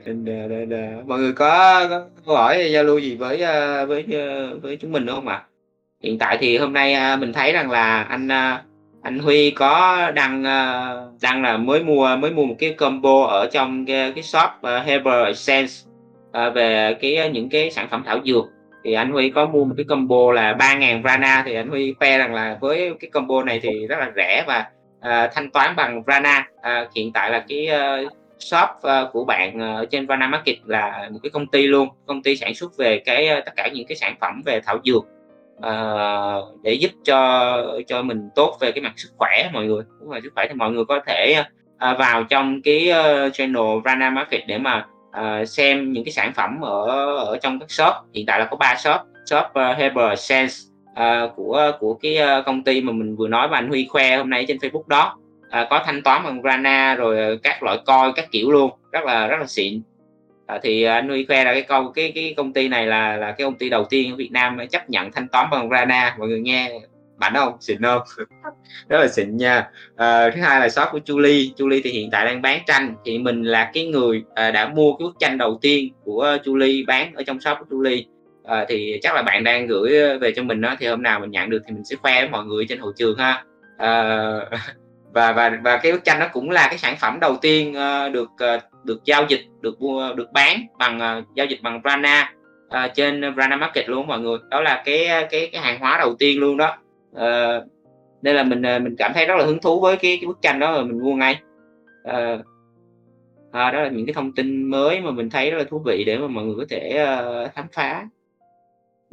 Nên, ờ, nên, ờ, mọi người có có câu hỏi giao lưu gì với, ơ, với, à, với chúng mình nữa hông ạ? Hiện tại thì hôm nay, a, mình thấy rằng là anh, a, anh Huy có đăng, ơ, đăng là mới mua mới mua một cái combo ở trong cái cái shop, ờ, Herbal Essence, ờ, về cái những cái sản phẩm thảo dược. Thì anh Huy có mua một cái combo là 3.000 Rana thì anh Huy khoe rằng là với cái combo này thì rất là rẻ và, ờ, thanh toán bằng Rana À, hiện tại là cái, ơ, shop, uh, của bạn, ờ, ở trên Vana Market là một cái công ty luôn, công ty sản xuất về cái, ờ, tất cả những cái sản phẩm về thảo dược, uh, để giúp cho cho mình tốt về cái mặt sức khỏe mọi người. Đúng rồi, sức khỏe thì mọi người có thể, uh, vào trong cái, uh, channel Vana Market để mà, uh, xem những cái sản phẩm ở ở trong các shop. Hiện tại là có 3 shop, shop, uh, Herbal Sense uh, của của cái, uh, công ty mà mình vừa nói và anh Huy khoe hôm nay trên Facebook đó. À, có thanh toán bằng Prana rồi, ờ, các loại coin các kiểu luôn, rất là rất là xịn. À, thì anh Huy khoe là cái câu cái cái công ty này là là cái công ty đầu tiên ở Việt Nam chấp nhận thanh toán bằng Prana, mọi người nghe mạnh không? Xịn không? Rất là xịn nha. À, thứ hai là shop của Julie Julie thì hiện tại đang bán tranh. Thì mình là cái người à, đã mua cái bức tranh đầu tiên của Julie bán ở trong shop của Julie à, thì chắc là bạn đang gửi về cho mình đó thì hôm nào mình nhận được thì mình sẽ khoe với mọi người trên hội trường ha. À, và và và cái bức tranh nó cũng là cái sản phẩm đầu tiên uh, được uh, được giao dịch được mua được bán bằng uh, giao dịch bằng Brana uh, trên Brana Market luôn mọi người. Đó là cái cái cái hàng hóa đầu tiên luôn đó. Uh, nên là mình mình cảm thấy rất là hứng thú với cái, cái bức tranh đó rồi mình mua ngay. Uh, à, đó là những cái thông tin mới mà mình thấy rất là thú vị để mà mọi người có thể uh, khám phá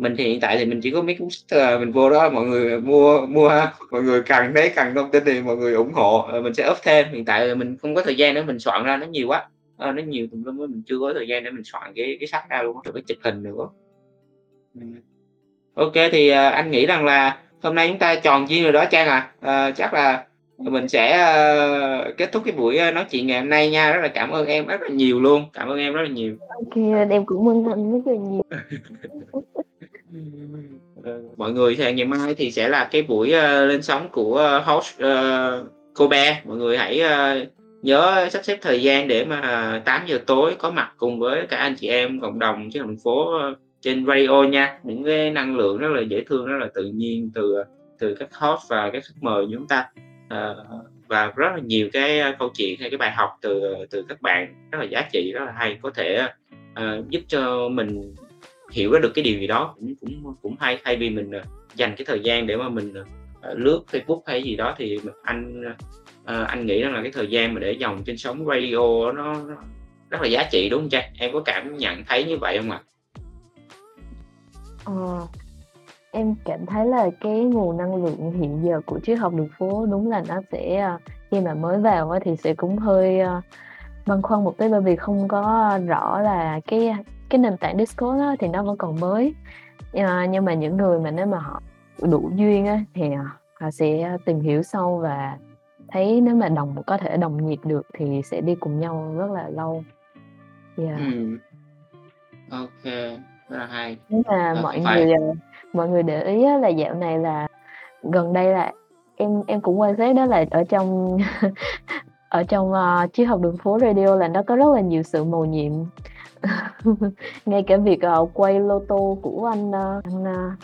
mình thì hiện tại thì mình chỉ có mấy cuốn sách mình vô đó mọi người mua mua mọi người cần thấy cần thông tin thì mọi người ủng hộ mình sẽ up thêm. Hiện tại mình không có thời gian nữa mình soạn ra nó nhiều quá. À, nó nhiều tùm lum mình chưa có thời gian để mình soạn cái cái sách ra luôn rồi cái chụp hình nữa. Ok thì anh nghĩ rằng là hôm nay chúng ta tròn duyên rồi đó trang à, à chắc là mình sẽ uh, kết thúc cái buổi nói chuyện ngày hôm nay nha. Rất là cảm ơn em rất là nhiều luôn. Cảm ơn em rất là nhiều. Ok em cũng ơn anh rất là nhiều. Ờ, Ừ. mọi người thì ngày mai thì sẽ là cái buổi uh, lên sóng của uh, host uh, Kobe. Mọi người hãy uh, nhớ sắp xếp thời gian để mà 8 giờ tối có mặt cùng với cả anh chị em cộng đồng trên thành phố uh, trên radio nha. Những cái năng lượng rất là dễ thương rất là tự nhiên từ từ các host và các khách mời chúng ta. Uh, và rất là nhiều cái câu chuyện hay cái bài học từ từ các bạn rất là giá trị rất là hay. Có thể uh, giúp cho mình hiểu được cái điều gì đó cũng cũng cũng hay thay vì mình ờ, dành cái thời gian để mà mình ờ, ờ, lướt Facebook hay gì đó thì anh anh nghĩ rằng là cái thời gian mà để dòng trên sóng radio nó, rất là giá trị đúng không cha em có cảm nhận thấy như vậy không ạ? Ờ, em cảm thấy là cái nguồn năng lượng hiện giờ của triết học đường phố đúng là nó sẽ khi mà mới vào thì sẽ cũng hơi băn khoăn một tí bởi vì không có rõ là cái cái nền tảng Discord á, thì nó vẫn còn mới à, nhưng mà những người mà nếu mà họ đủ duyên á, thì họ sẽ tìm hiểu sâu và thấy nếu mà đồng có thể đồng nhịp được thì sẽ đi cùng nhau rất là lâu yeah. ừ. ok rất là hay nhưng mà mọi phải. người mọi người để ý là dạo này là gần đây là em em cũng quan sát đó là ở trong ở trong uh, triết học đường phố radio là nó có rất là nhiều sự màu nhiệm ngay cả việc uh, quay lô tô của anh uh, anh uh,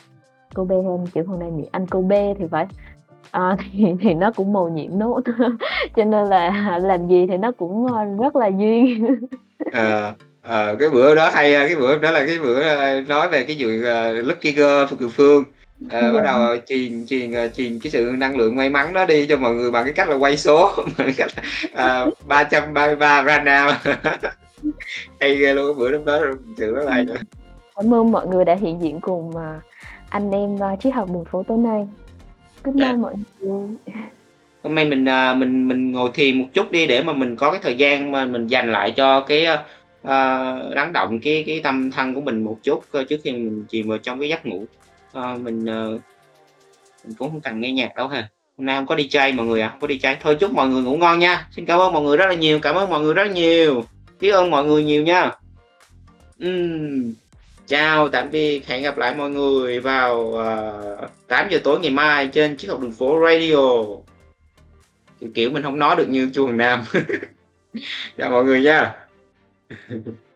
Kobe em chữ hôm nay anh Kobe thì phải. À, thì, thì nó cũng màu nhiệm nốt. Cho nên là làm gì thì nó cũng rất là duyên. À, à, cái bữa đó hay cái bữa đó là cái bữa nói về cái chuyện uh, Lucky Girl Phương Phương. À, bắt đầu truyền truyền truyền cái sự năng lượng may mắn đó đi cho mọi người bằng cái cách là quay số. Bằng cách ba trăm ba mươi ba random hay ghê luôn bữa lúc đó sự rất là cảm ơn mọi người đã hiện diện cùng uh, anh em uh, triết học đường phố tối nay. Night yeah. mọi người. Hôm nay mình uh, mình mình ngồi thiền một chút đi để mà mình có cái thời gian mà mình dành lại cho cái uh, lắng động cái cái tâm thân của mình một chút trước khi mình chìm vào trong cái giấc ngủ. Uh, mình uh, mình cũng không cần nghe nhạc đâu ha. Hôm nay không có đi chơi mọi người à không có đi chơi. Thôi chúc mọi người ngủ ngon nha. Xin cảm ơn mọi người rất là nhiều cảm ơn mọi người rất là nhiều biết ơn mọi người nhiều nha. Uhm. chào tạm biệt hẹn gặp lại mọi người vào ờ, uh, 8 giờ tối ngày mai trên chiếc học đường phố radio. Kiểu, kiểu mình không nói được như chu Nam. Chào mọi người nha.